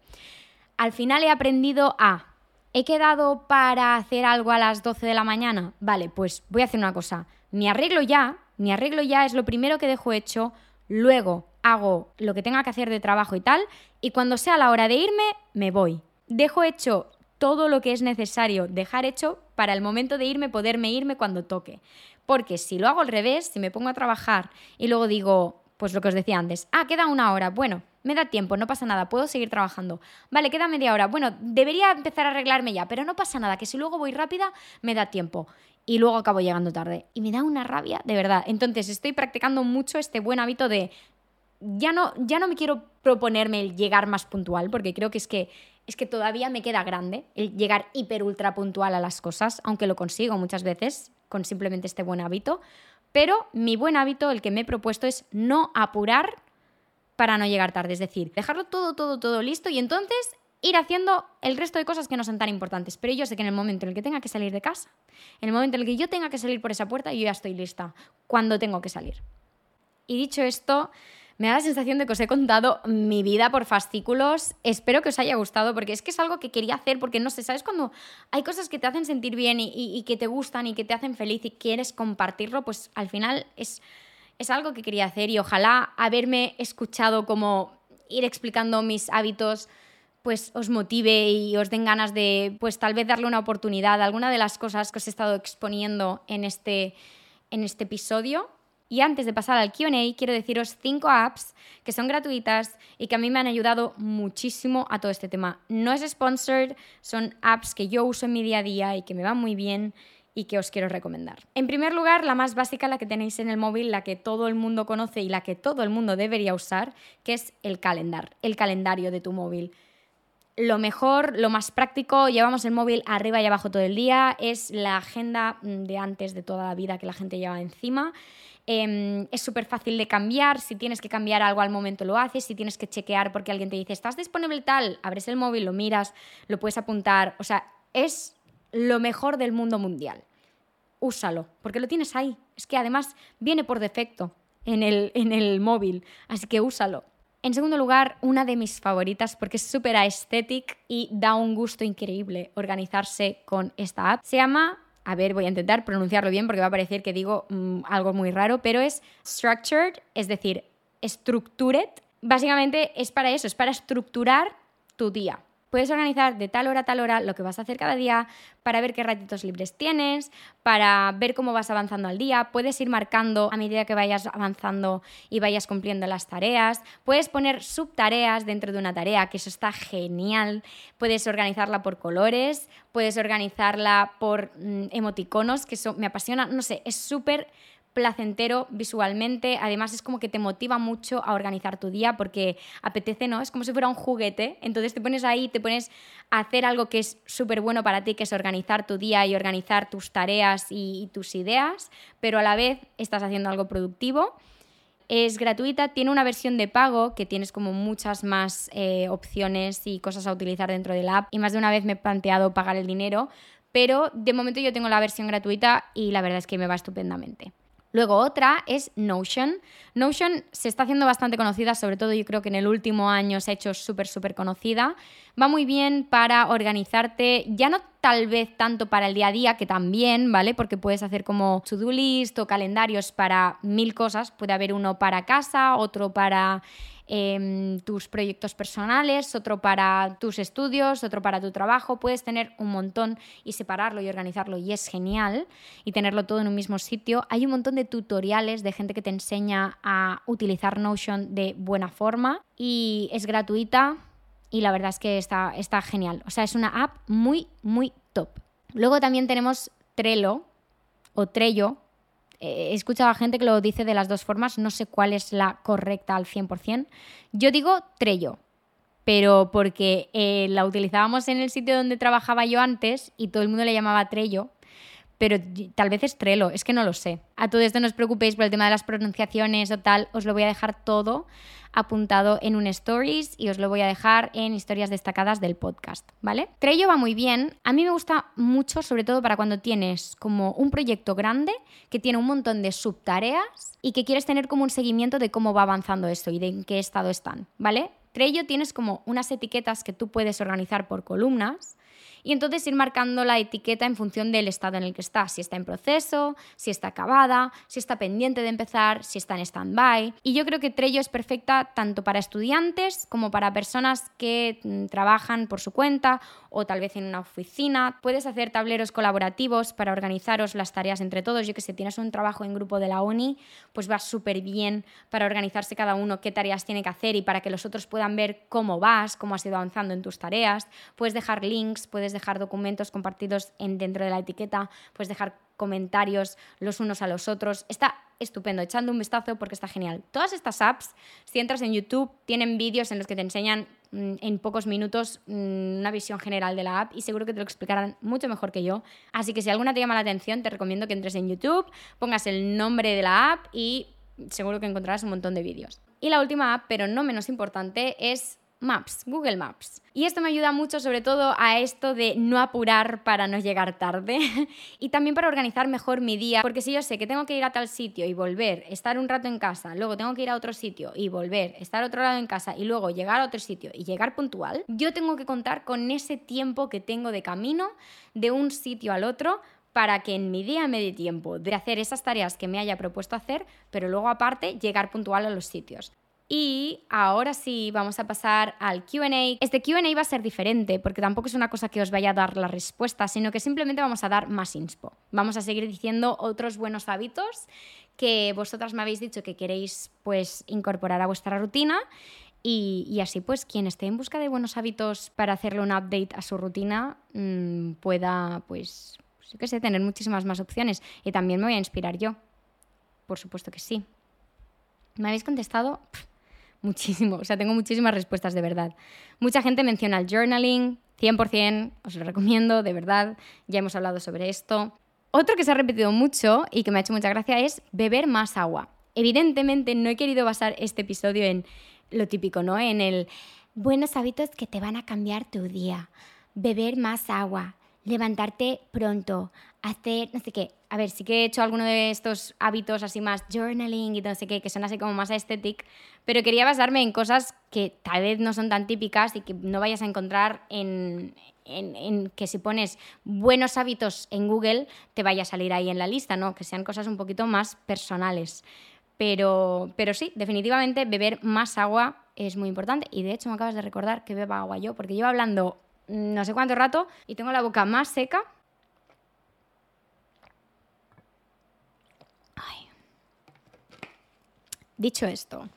Al final he aprendido a ¿He quedado para hacer algo a las 12 de la mañana? Vale, pues voy a hacer una cosa. Me arreglo ya, me arreglo ya es lo primero que dejo hecho, luego hago lo que tenga que hacer de trabajo y tal, y cuando sea la hora de irme, me voy. Dejo hecho todo lo que es necesario dejar hecho para el momento de irme, poderme irme cuando toque. Porque si lo hago al revés, si me pongo a trabajar y luego digo, pues lo que os decía antes, ah, queda una hora, bueno, me da tiempo, no pasa nada, puedo seguir trabajando. Vale, queda media hora, bueno, debería empezar a arreglarme ya, pero no pasa nada, que si luego voy rápida, me da tiempo. Y luego acabo llegando tarde. Y me da una rabia, de verdad. Entonces estoy practicando mucho este buen hábito de ya no, ya no me quiero proponerme el llegar más puntual, porque creo que es que es que todavía me queda grande el llegar hiper ultra puntual a las cosas, aunque lo consigo muchas veces con simplemente este buen hábito. Pero mi buen hábito, el que me he propuesto, es no apurar para no llegar tarde. Es decir, dejarlo todo, todo, todo listo y entonces ir haciendo el resto de cosas que no son tan importantes. Pero yo sé que en el momento en el que tenga que salir de casa, en el momento en el que yo tenga que salir por esa puerta, yo ya estoy lista cuando tengo que salir. Y dicho esto, me da la sensación de que os he contado mi vida por fascículos. Espero que os haya gustado porque es que es algo que quería hacer porque no sé, ¿sabes? Cuando hay cosas que te hacen sentir bien y, que te gustan y que te hacen feliz y quieres compartirlo, pues al final es, es algo que quería hacer y ojalá haberme escuchado como ir explicando mis hábitos pues os motive y os den ganas de pues tal vez darle una oportunidad a alguna de las cosas que os he estado exponiendo en este, en este episodio. Y antes de pasar al QA, quiero deciros cinco apps que son gratuitas y que a mí me han ayudado muchísimo a todo este tema. No es sponsored, son apps que yo uso en mi día a día y que me van muy bien y que os quiero recomendar. En primer lugar, la más básica, la que tenéis en el móvil, la que todo el mundo conoce y la que todo el mundo debería usar, que es el calendar, el calendario de tu móvil. Lo mejor, lo más práctico, llevamos el móvil arriba y abajo todo el día, es la agenda de antes de toda la vida que la gente lleva encima Em, es súper fácil de cambiar, si tienes que cambiar algo al momento lo haces, si tienes que chequear porque alguien te dice, estás disponible tal, abres el móvil, lo miras, lo puedes apuntar, o sea, es lo mejor del mundo mundial. Úsalo, porque lo tienes ahí. Es que además viene por defecto en el, en el móvil, así que úsalo. En segundo lugar, una de mis favoritas porque es súper aesthetic y da un gusto increíble organizarse con esta app. Se llama a ver, voy a intentar pronunciarlo bien porque va a parecer que digo mm, algo muy raro, pero es structured, es decir, structured. Básicamente es para eso, es para estructurar tu día. Puedes organizar de tal hora a tal hora lo que vas a hacer cada día para ver qué ratitos libres tienes, para ver cómo vas avanzando al día. Puedes ir marcando a medida que vayas avanzando y vayas cumpliendo las tareas. Puedes poner subtareas dentro de una tarea, que eso está genial. Puedes organizarla por colores, puedes organizarla por mm, emoticonos, que eso me apasiona. No sé, es súper placentero visualmente, además es como que te motiva mucho a organizar tu día porque apetece, ¿no? Es como si fuera un juguete, entonces te pones ahí, te pones a hacer algo que es súper bueno para ti, que es organizar tu día y organizar tus tareas y, tus ideas, pero a la vez estás haciendo algo productivo. Es gratuita, tiene una versión de pago que tienes como muchas más eh, opciones y cosas a utilizar dentro de la app y más de una vez me he planteado pagar el dinero, pero de momento yo tengo la versión gratuita y la verdad es que me va estupendamente. Luego otra es Notion. Notion se está haciendo bastante conocida, sobre todo yo creo que en el último año se ha hecho súper, súper conocida. Va muy bien para organizarte, ya no tal vez tanto para el día a día, que también, ¿vale? Porque puedes hacer como to-do list o calendarios para mil cosas. Puede haber uno para casa, otro para em, tus proyectos personales, otro para tus estudios, otro para tu trabajo. Puedes tener un montón y separarlo y organizarlo y es genial y tenerlo todo en un mismo sitio. Hay un montón de tutoriales de gente que te enseña a utilizar Notion de buena forma y es gratuita y la verdad es que está, está genial. O sea, es una app muy, muy top. Luego también tenemos Trello o Trello, he escuchado a gente que lo dice de las dos formas, no sé cuál es la correcta al 100%. Yo digo Trello, pero porque eh, la utilizábamos en el sitio donde trabajaba yo antes y todo el mundo le llamaba Trello, pero tal vez es Trello, es que no lo sé. A todo esto no os preocupéis por el tema de las pronunciaciones o tal, os lo voy a dejar todo apuntado en un stories y os lo voy a dejar en historias destacadas del podcast, ¿vale? Trello va muy bien, a mí me gusta mucho, sobre todo para cuando tienes como un proyecto grande que tiene un montón de subtareas y que quieres tener como un seguimiento de cómo va avanzando esto y de en qué estado están, ¿vale? Trello tienes como unas etiquetas que tú puedes organizar por columnas y entonces ir marcando la etiqueta en función del estado en el que está, si está en proceso, si está acabada, si está pendiente de empezar, si está en stand-by. Y yo creo que Trello es perfecta tanto para estudiantes como para personas que mm, trabajan por su cuenta o tal vez en una oficina. Puedes hacer tableros colaborativos para organizaros las tareas entre todos. Yo que sé, tienes un trabajo en grupo de la ONI, pues va súper bien para organizarse cada uno qué tareas tiene que hacer y para que los otros puedan ver cómo vas, cómo has ido avanzando en tus tareas. Puedes dejar links, puedes dejar documentos compartidos en, dentro de la etiqueta, puedes dejar comentarios los unos a los otros. Está estupendo, echando un vistazo porque está genial. Todas estas apps, si entras en YouTube, tienen vídeos en los que te enseñan mm, en pocos minutos mm, una visión general de la app y seguro que te lo explicarán mucho mejor que yo. Así que si alguna te llama la atención, te recomiendo que entres en YouTube, pongas el nombre de la app y seguro que encontrarás un montón de vídeos. Y la última app, pero no menos importante, es Maps, Google Maps. Y esto me ayuda mucho sobre todo a esto de no apurar para no llegar tarde y también para organizar mejor mi día, porque si yo sé que tengo que ir a tal sitio y volver, estar un rato en casa, luego tengo que ir a otro sitio y volver, estar otro lado en casa y luego llegar a otro sitio y llegar puntual, yo tengo que contar con ese tiempo que tengo de camino de un sitio al otro para que en mi día me dé tiempo de hacer esas tareas que me haya propuesto hacer, pero luego aparte llegar puntual a los sitios. Y ahora sí, vamos a pasar al QA. Este QA va a ser diferente porque tampoco es una cosa que os vaya a dar la respuesta, sino que simplemente vamos a dar más inspo. Vamos a seguir diciendo otros buenos hábitos que vosotras me habéis dicho que queréis pues incorporar a vuestra rutina y, así pues quien esté en busca de buenos hábitos para hacerle un update a su rutina mm, pueda pues, yo qué sé, tener muchísimas más opciones. Y también me voy a inspirar yo. Por supuesto que sí. ¿Me habéis contestado? Muchísimo, o sea, tengo muchísimas respuestas de verdad. Mucha gente menciona el journaling, 100%, os lo recomiendo, de verdad, ya hemos hablado sobre esto. Otro que se ha repetido mucho y que me ha hecho mucha gracia es beber más agua. Evidentemente no he querido basar este episodio en lo típico, ¿no? En el buenos hábitos que te van a cambiar tu día. Beber más agua, levantarte pronto, hacer no sé qué. A ver, sí que he hecho alguno de estos hábitos así más journaling y no sé qué, que son así como más estéticos, pero quería basarme en cosas que tal vez no son tan típicas y que no vayas a encontrar en, en, que si pones buenos hábitos en Google te vaya a salir ahí en la lista, ¿no? Que sean cosas un poquito más personales. Pero, pero sí, definitivamente beber más agua es muy importante y de hecho me acabas de recordar que beba agua yo, porque llevo hablando no sé cuánto rato y tengo la boca más seca. Dicho esto,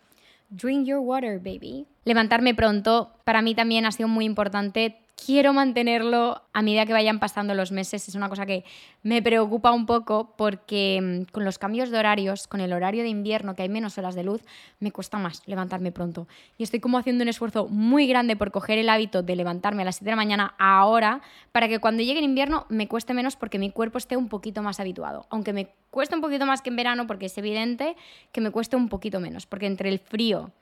drink your water, baby. Levantarme pronto para mí también ha sido muy importante quiero mantenerlo a medida que vayan pasando los meses. Es una cosa que me preocupa un poco porque mm, con los cambios de horarios, con el horario de invierno, que hay menos horas de luz, me cuesta más levantarme pronto. Y estoy como haciendo un esfuerzo muy grande por coger el hábito de levantarme a las 7 de la mañana ahora, para que cuando llegue el invierno me cueste menos porque mi cuerpo esté un poquito más habituado. Aunque me cueste un poquito más que en verano, porque es evidente que me cueste un poquito menos, porque entre el frío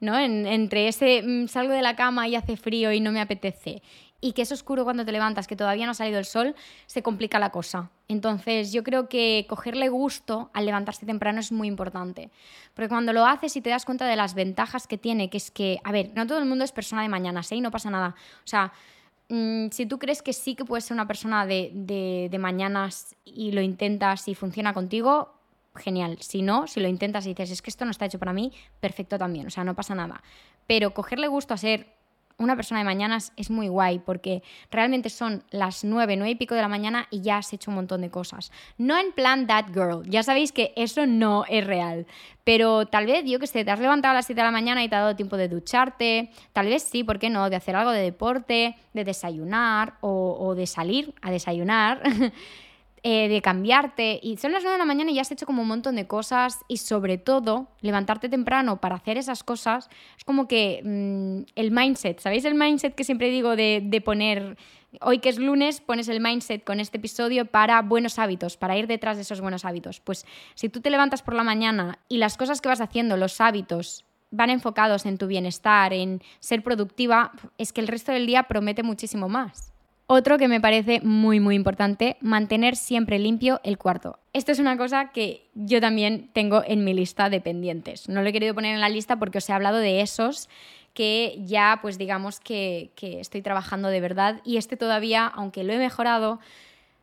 ¿no? entre ese mm, salgo de la cama y hace frío y no me apetece y que es oscuro cuando te levantas, que todavía no ha salido el sol, se complica la cosa. Entonces yo creo que cogerle gusto al levantarse temprano es muy importante. Porque cuando lo haces y te das cuenta de las ventajas que tiene, que es que, a ver, no todo el mundo es persona de mañana, ¿sí? No pasa nada. O sea, mm, si tú crees que sí que puedes ser una persona de, de, de mañanas y lo intentas y funciona contigo, genial. Si no, si lo intentas y dices, es que esto no está hecho para mí, perfecto también, o sea, no pasa nada. Pero cogerle gusto a ser una persona de mañanas es muy guay porque realmente son las nueve, nueve y pico de la mañana y ya has hecho un montón de cosas. No en plan that girl, ya sabéis que eso no es real, pero tal vez, yo que sé, te has levantado a las 7 de la mañana y te ha dado tiempo de ducharte, tal vez sí, ¿por qué no? De hacer algo de deporte, de desayunar o, o de salir a desayunar. Eh, de cambiarte. Y son las 9 de la mañana y ya has hecho como un montón de cosas y sobre todo levantarte temprano para hacer esas cosas es como que mm, el mindset, ¿sabéis el mindset que siempre digo de, de poner... Hoy que es lunes, pones el mindset con este episodio para buenos hábitos, para ir detrás de esos buenos hábitos. Pues si tú te levantas por la mañana y las cosas que vas haciendo, los hábitos, van enfocados en tu bienestar, en ser productiva, es que el resto del día promete muchísimo más. Otro que me parece muy muy importante, mantener siempre limpio el cuarto. Esto es una cosa que yo también tengo en mi lista de pendientes. No lo he querido poner en la lista porque os he hablado de esos que ya pues digamos que, que estoy trabajando de verdad y este todavía, aunque lo he mejorado,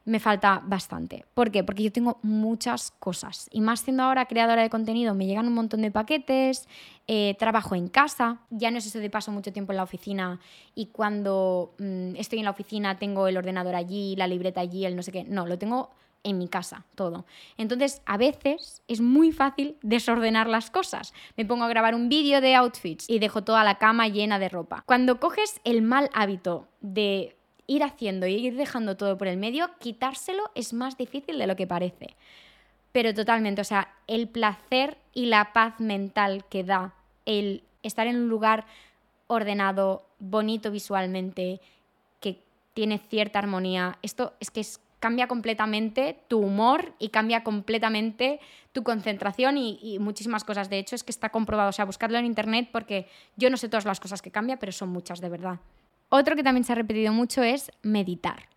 me falta bastante. ¿Por qué? Porque yo tengo muchas cosas. Y más siendo ahora creadora de contenido, me llegan un montón de paquetes, eh, trabajo en casa, ya no es eso de paso mucho tiempo en la oficina y cuando mm, estoy en la oficina tengo el ordenador allí, la libreta allí, el no sé qué. No, lo tengo en mi casa, todo. Entonces, a veces es muy fácil desordenar las cosas. Me pongo a grabar un vídeo de outfits y dejo toda la cama llena de ropa. Cuando coges el mal hábito de ir haciendo y ir dejando todo por el medio, quitárselo es más difícil de lo que parece. Pero totalmente, o sea, el placer y la paz mental que da el estar en un lugar ordenado, bonito visualmente, que tiene cierta armonía, esto es que cambia completamente tu humor y cambia completamente tu concentración y, muchísimas cosas. De hecho, es que está comprobado, o sea, buscarlo en internet porque yo no sé todas las cosas que cambia, pero son muchas de verdad. Otro que también se ha repetido mucho es meditar.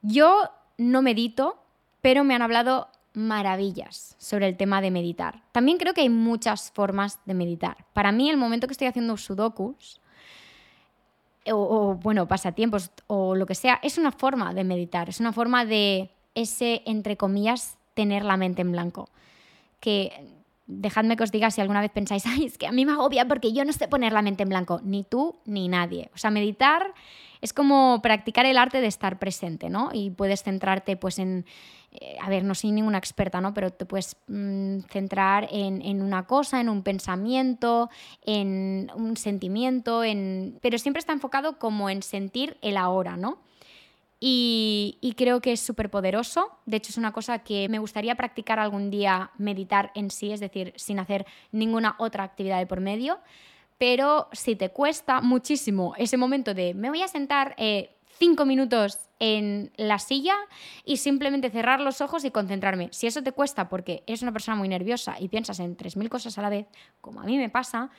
Yo no medito, pero me han hablado maravillas sobre el tema de meditar. También creo que hay muchas formas de meditar. Para mí, el momento que estoy haciendo sudokus, o, bueno, pasatiempos o lo que sea, es una forma de meditar, es una forma de ese, entre comillas, tener la mente en blanco. Que dejadme que os diga si alguna vez pensáis, ay, es que a mí me agobia porque yo no sé poner la mente en blanco, ni tú ni nadie. O sea, meditar es como practicar el arte de estar presente, ¿no? Y puedes centrarte pues en, eh, a ver, no soy ninguna experta, ¿no? Pero te puedes mm, centrar en, en, una cosa, en un pensamiento, en un sentimiento, en... pero siempre está enfocado como en sentir el ahora, ¿no? Y, creo que es súper poderoso. De hecho, es una cosa que me gustaría practicar algún día, meditar en sí, es decir, sin hacer ninguna otra actividad de por medio. Pero si te cuesta muchísimo ese momento de me voy a sentar eh, cinco minutos en la silla y simplemente cerrar los ojos y concentrarme. Si eso te cuesta porque eres una persona muy nerviosa y piensas en 3.000 cosas a la vez, como a mí me pasa,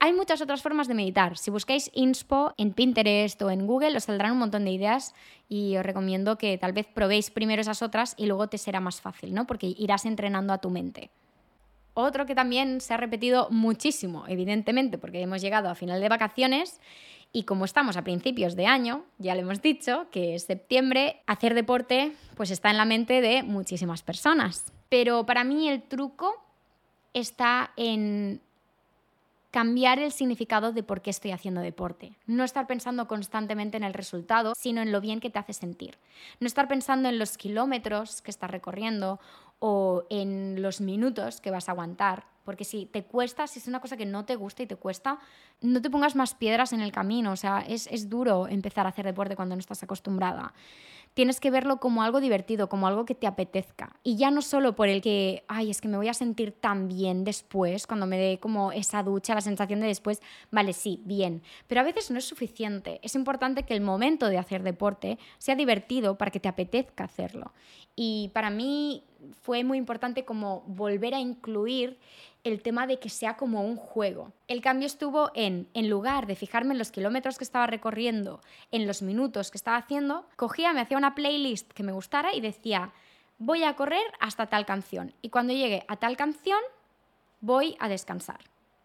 hay muchas otras formas de meditar. Si buscáis inspo en Pinterest o en Google, os saldrán un montón de ideas y os recomiendo que tal vez probéis primero esas otras y luego te será más fácil, ¿no? Porque irás entrenando a tu mente. Otro que también se ha repetido muchísimo, evidentemente, porque hemos llegado a final de vacaciones y como estamos a principios de año, ya le hemos dicho que es septiembre, hacer deporte pues está en la mente de muchísimas personas. Pero para mí el truco está en cambiar el significado de por qué estoy haciendo deporte. No estar pensando constantemente en el resultado, sino en lo bien que te hace sentir. No estar pensando en los kilómetros que estás recorriendo o en los minutos que vas a aguantar. Porque si te cuesta, si es una cosa que no te gusta y te cuesta, no te pongas más piedras en el camino. O sea, es, es duro empezar a hacer deporte cuando no estás acostumbrada tienes que verlo como algo divertido, como algo que te apetezca. Y ya no solo por el que, ay, es que me voy a sentir tan bien después, cuando me dé como esa ducha, la sensación de después, vale, sí, bien. Pero a veces no es suficiente. Es importante que el momento de hacer deporte sea divertido para que te apetezca hacerlo. Y para mí fue muy importante como volver a incluir el tema de que sea como un juego. El cambio estuvo en, en lugar de fijarme en los kilómetros que estaba recorriendo, en los minutos que estaba haciendo, cogía, me hacía una playlist que me gustara y decía, voy a correr hasta tal canción. Y cuando llegue a tal canción, voy a descansar.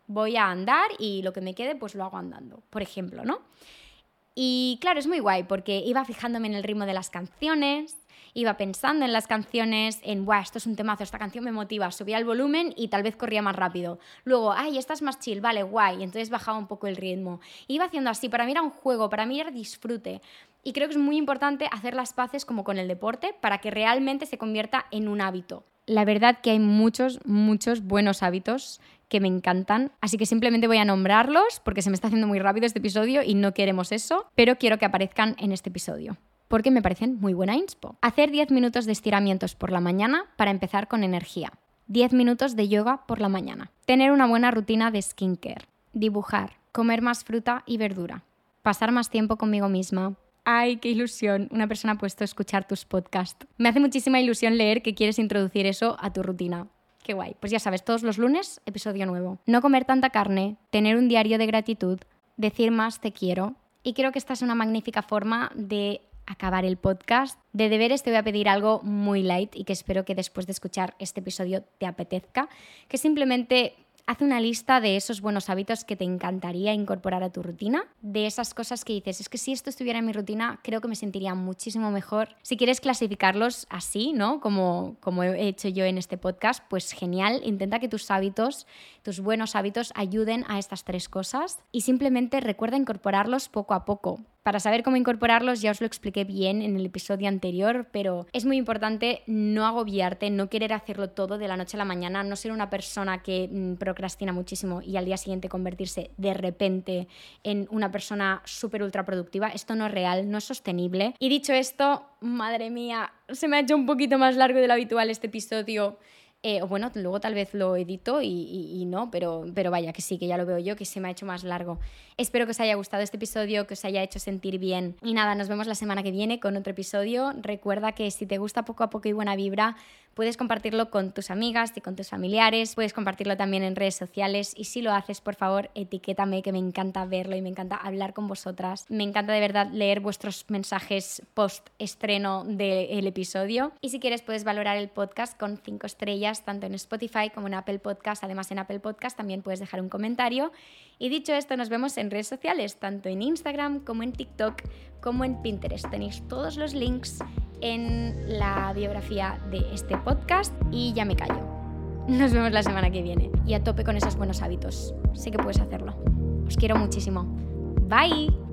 Voy a andar y lo que me quede, pues lo hago andando, por ejemplo, ¿no? Y claro, es muy guay porque iba fijándome en el ritmo de las canciones, iba pensando en las canciones, en, Buah, esto es un temazo, esta canción me motiva, subía el volumen y tal vez corría más rápido. Luego, ay, esta es más chill, vale, guay, entonces bajaba un poco el ritmo. Iba haciendo así, para mí era un juego, para mí era disfrute. Y creo que es muy importante hacer las paces como con el deporte para que realmente se convierta en un hábito. La verdad que hay muchos, muchos buenos hábitos que me encantan, así que simplemente voy a nombrarlos porque se me está haciendo muy rápido este episodio y no queremos eso, pero quiero que aparezcan en este episodio porque me parecen muy buena inspo. Hacer 10 minutos de estiramientos por la mañana para empezar con energía. 10 minutos de yoga por la mañana. Tener una buena rutina de skincare. Dibujar. Comer más fruta y verdura. Pasar más tiempo conmigo misma. ¡Ay, qué ilusión! Una persona ha puesto a escuchar tus podcasts. Me hace muchísima ilusión leer que quieres introducir eso a tu rutina. Qué guay. Pues ya sabes, todos los lunes, episodio nuevo. No comer tanta carne, tener un diario de gratitud, decir más te quiero. Y creo que esta es una magnífica forma de acabar el podcast. De deberes te voy a pedir algo muy light y que espero que después de escuchar este episodio te apetezca, que simplemente Haz una lista de esos buenos hábitos que te encantaría incorporar a tu rutina, de esas cosas que dices, es que si esto estuviera en mi rutina, creo que me sentiría muchísimo mejor. Si quieres clasificarlos así, ¿no? Como, como he hecho yo en este podcast, pues genial, intenta que tus hábitos, tus buenos hábitos ayuden a estas tres cosas y simplemente recuerda incorporarlos poco a poco. Para saber cómo incorporarlos ya os lo expliqué bien en el episodio anterior, pero es muy importante no agobiarte, no querer hacerlo todo de la noche a la mañana, no ser una persona que mm, procrastina muchísimo y al día siguiente convertirse de repente en una persona súper ultra productiva. Esto no es real, no es sostenible. Y dicho esto, madre mía, se me ha hecho un poquito más largo de lo habitual este episodio. Eh, o bueno, luego tal vez lo edito y, no, pero, pero vaya, que sí, que ya lo veo yo, que se me ha hecho más largo. Espero que os haya gustado este episodio, que os haya hecho sentir bien. Y nada, nos vemos la semana que viene con otro episodio. Recuerda que si te gusta poco a poco y buena vibra, puedes compartirlo con tus amigas y con tus familiares, puedes compartirlo también en redes sociales y si lo haces, por favor, etiquétame, que me encanta verlo y me encanta hablar con vosotras. Me encanta de verdad leer vuestros mensajes post estreno del episodio. Y si quieres, puedes valorar el podcast con 5 estrellas tanto en Spotify como en Apple Podcast. Además, en Apple Podcast también puedes dejar un comentario. Y dicho esto, nos vemos en redes sociales, tanto en Instagram como en TikTok, como en Pinterest. Tenéis todos los links en la biografía de este podcast y ya me callo. Nos vemos la semana que viene y a tope con esos buenos hábitos. Sé que puedes hacerlo. Os quiero muchísimo. Bye.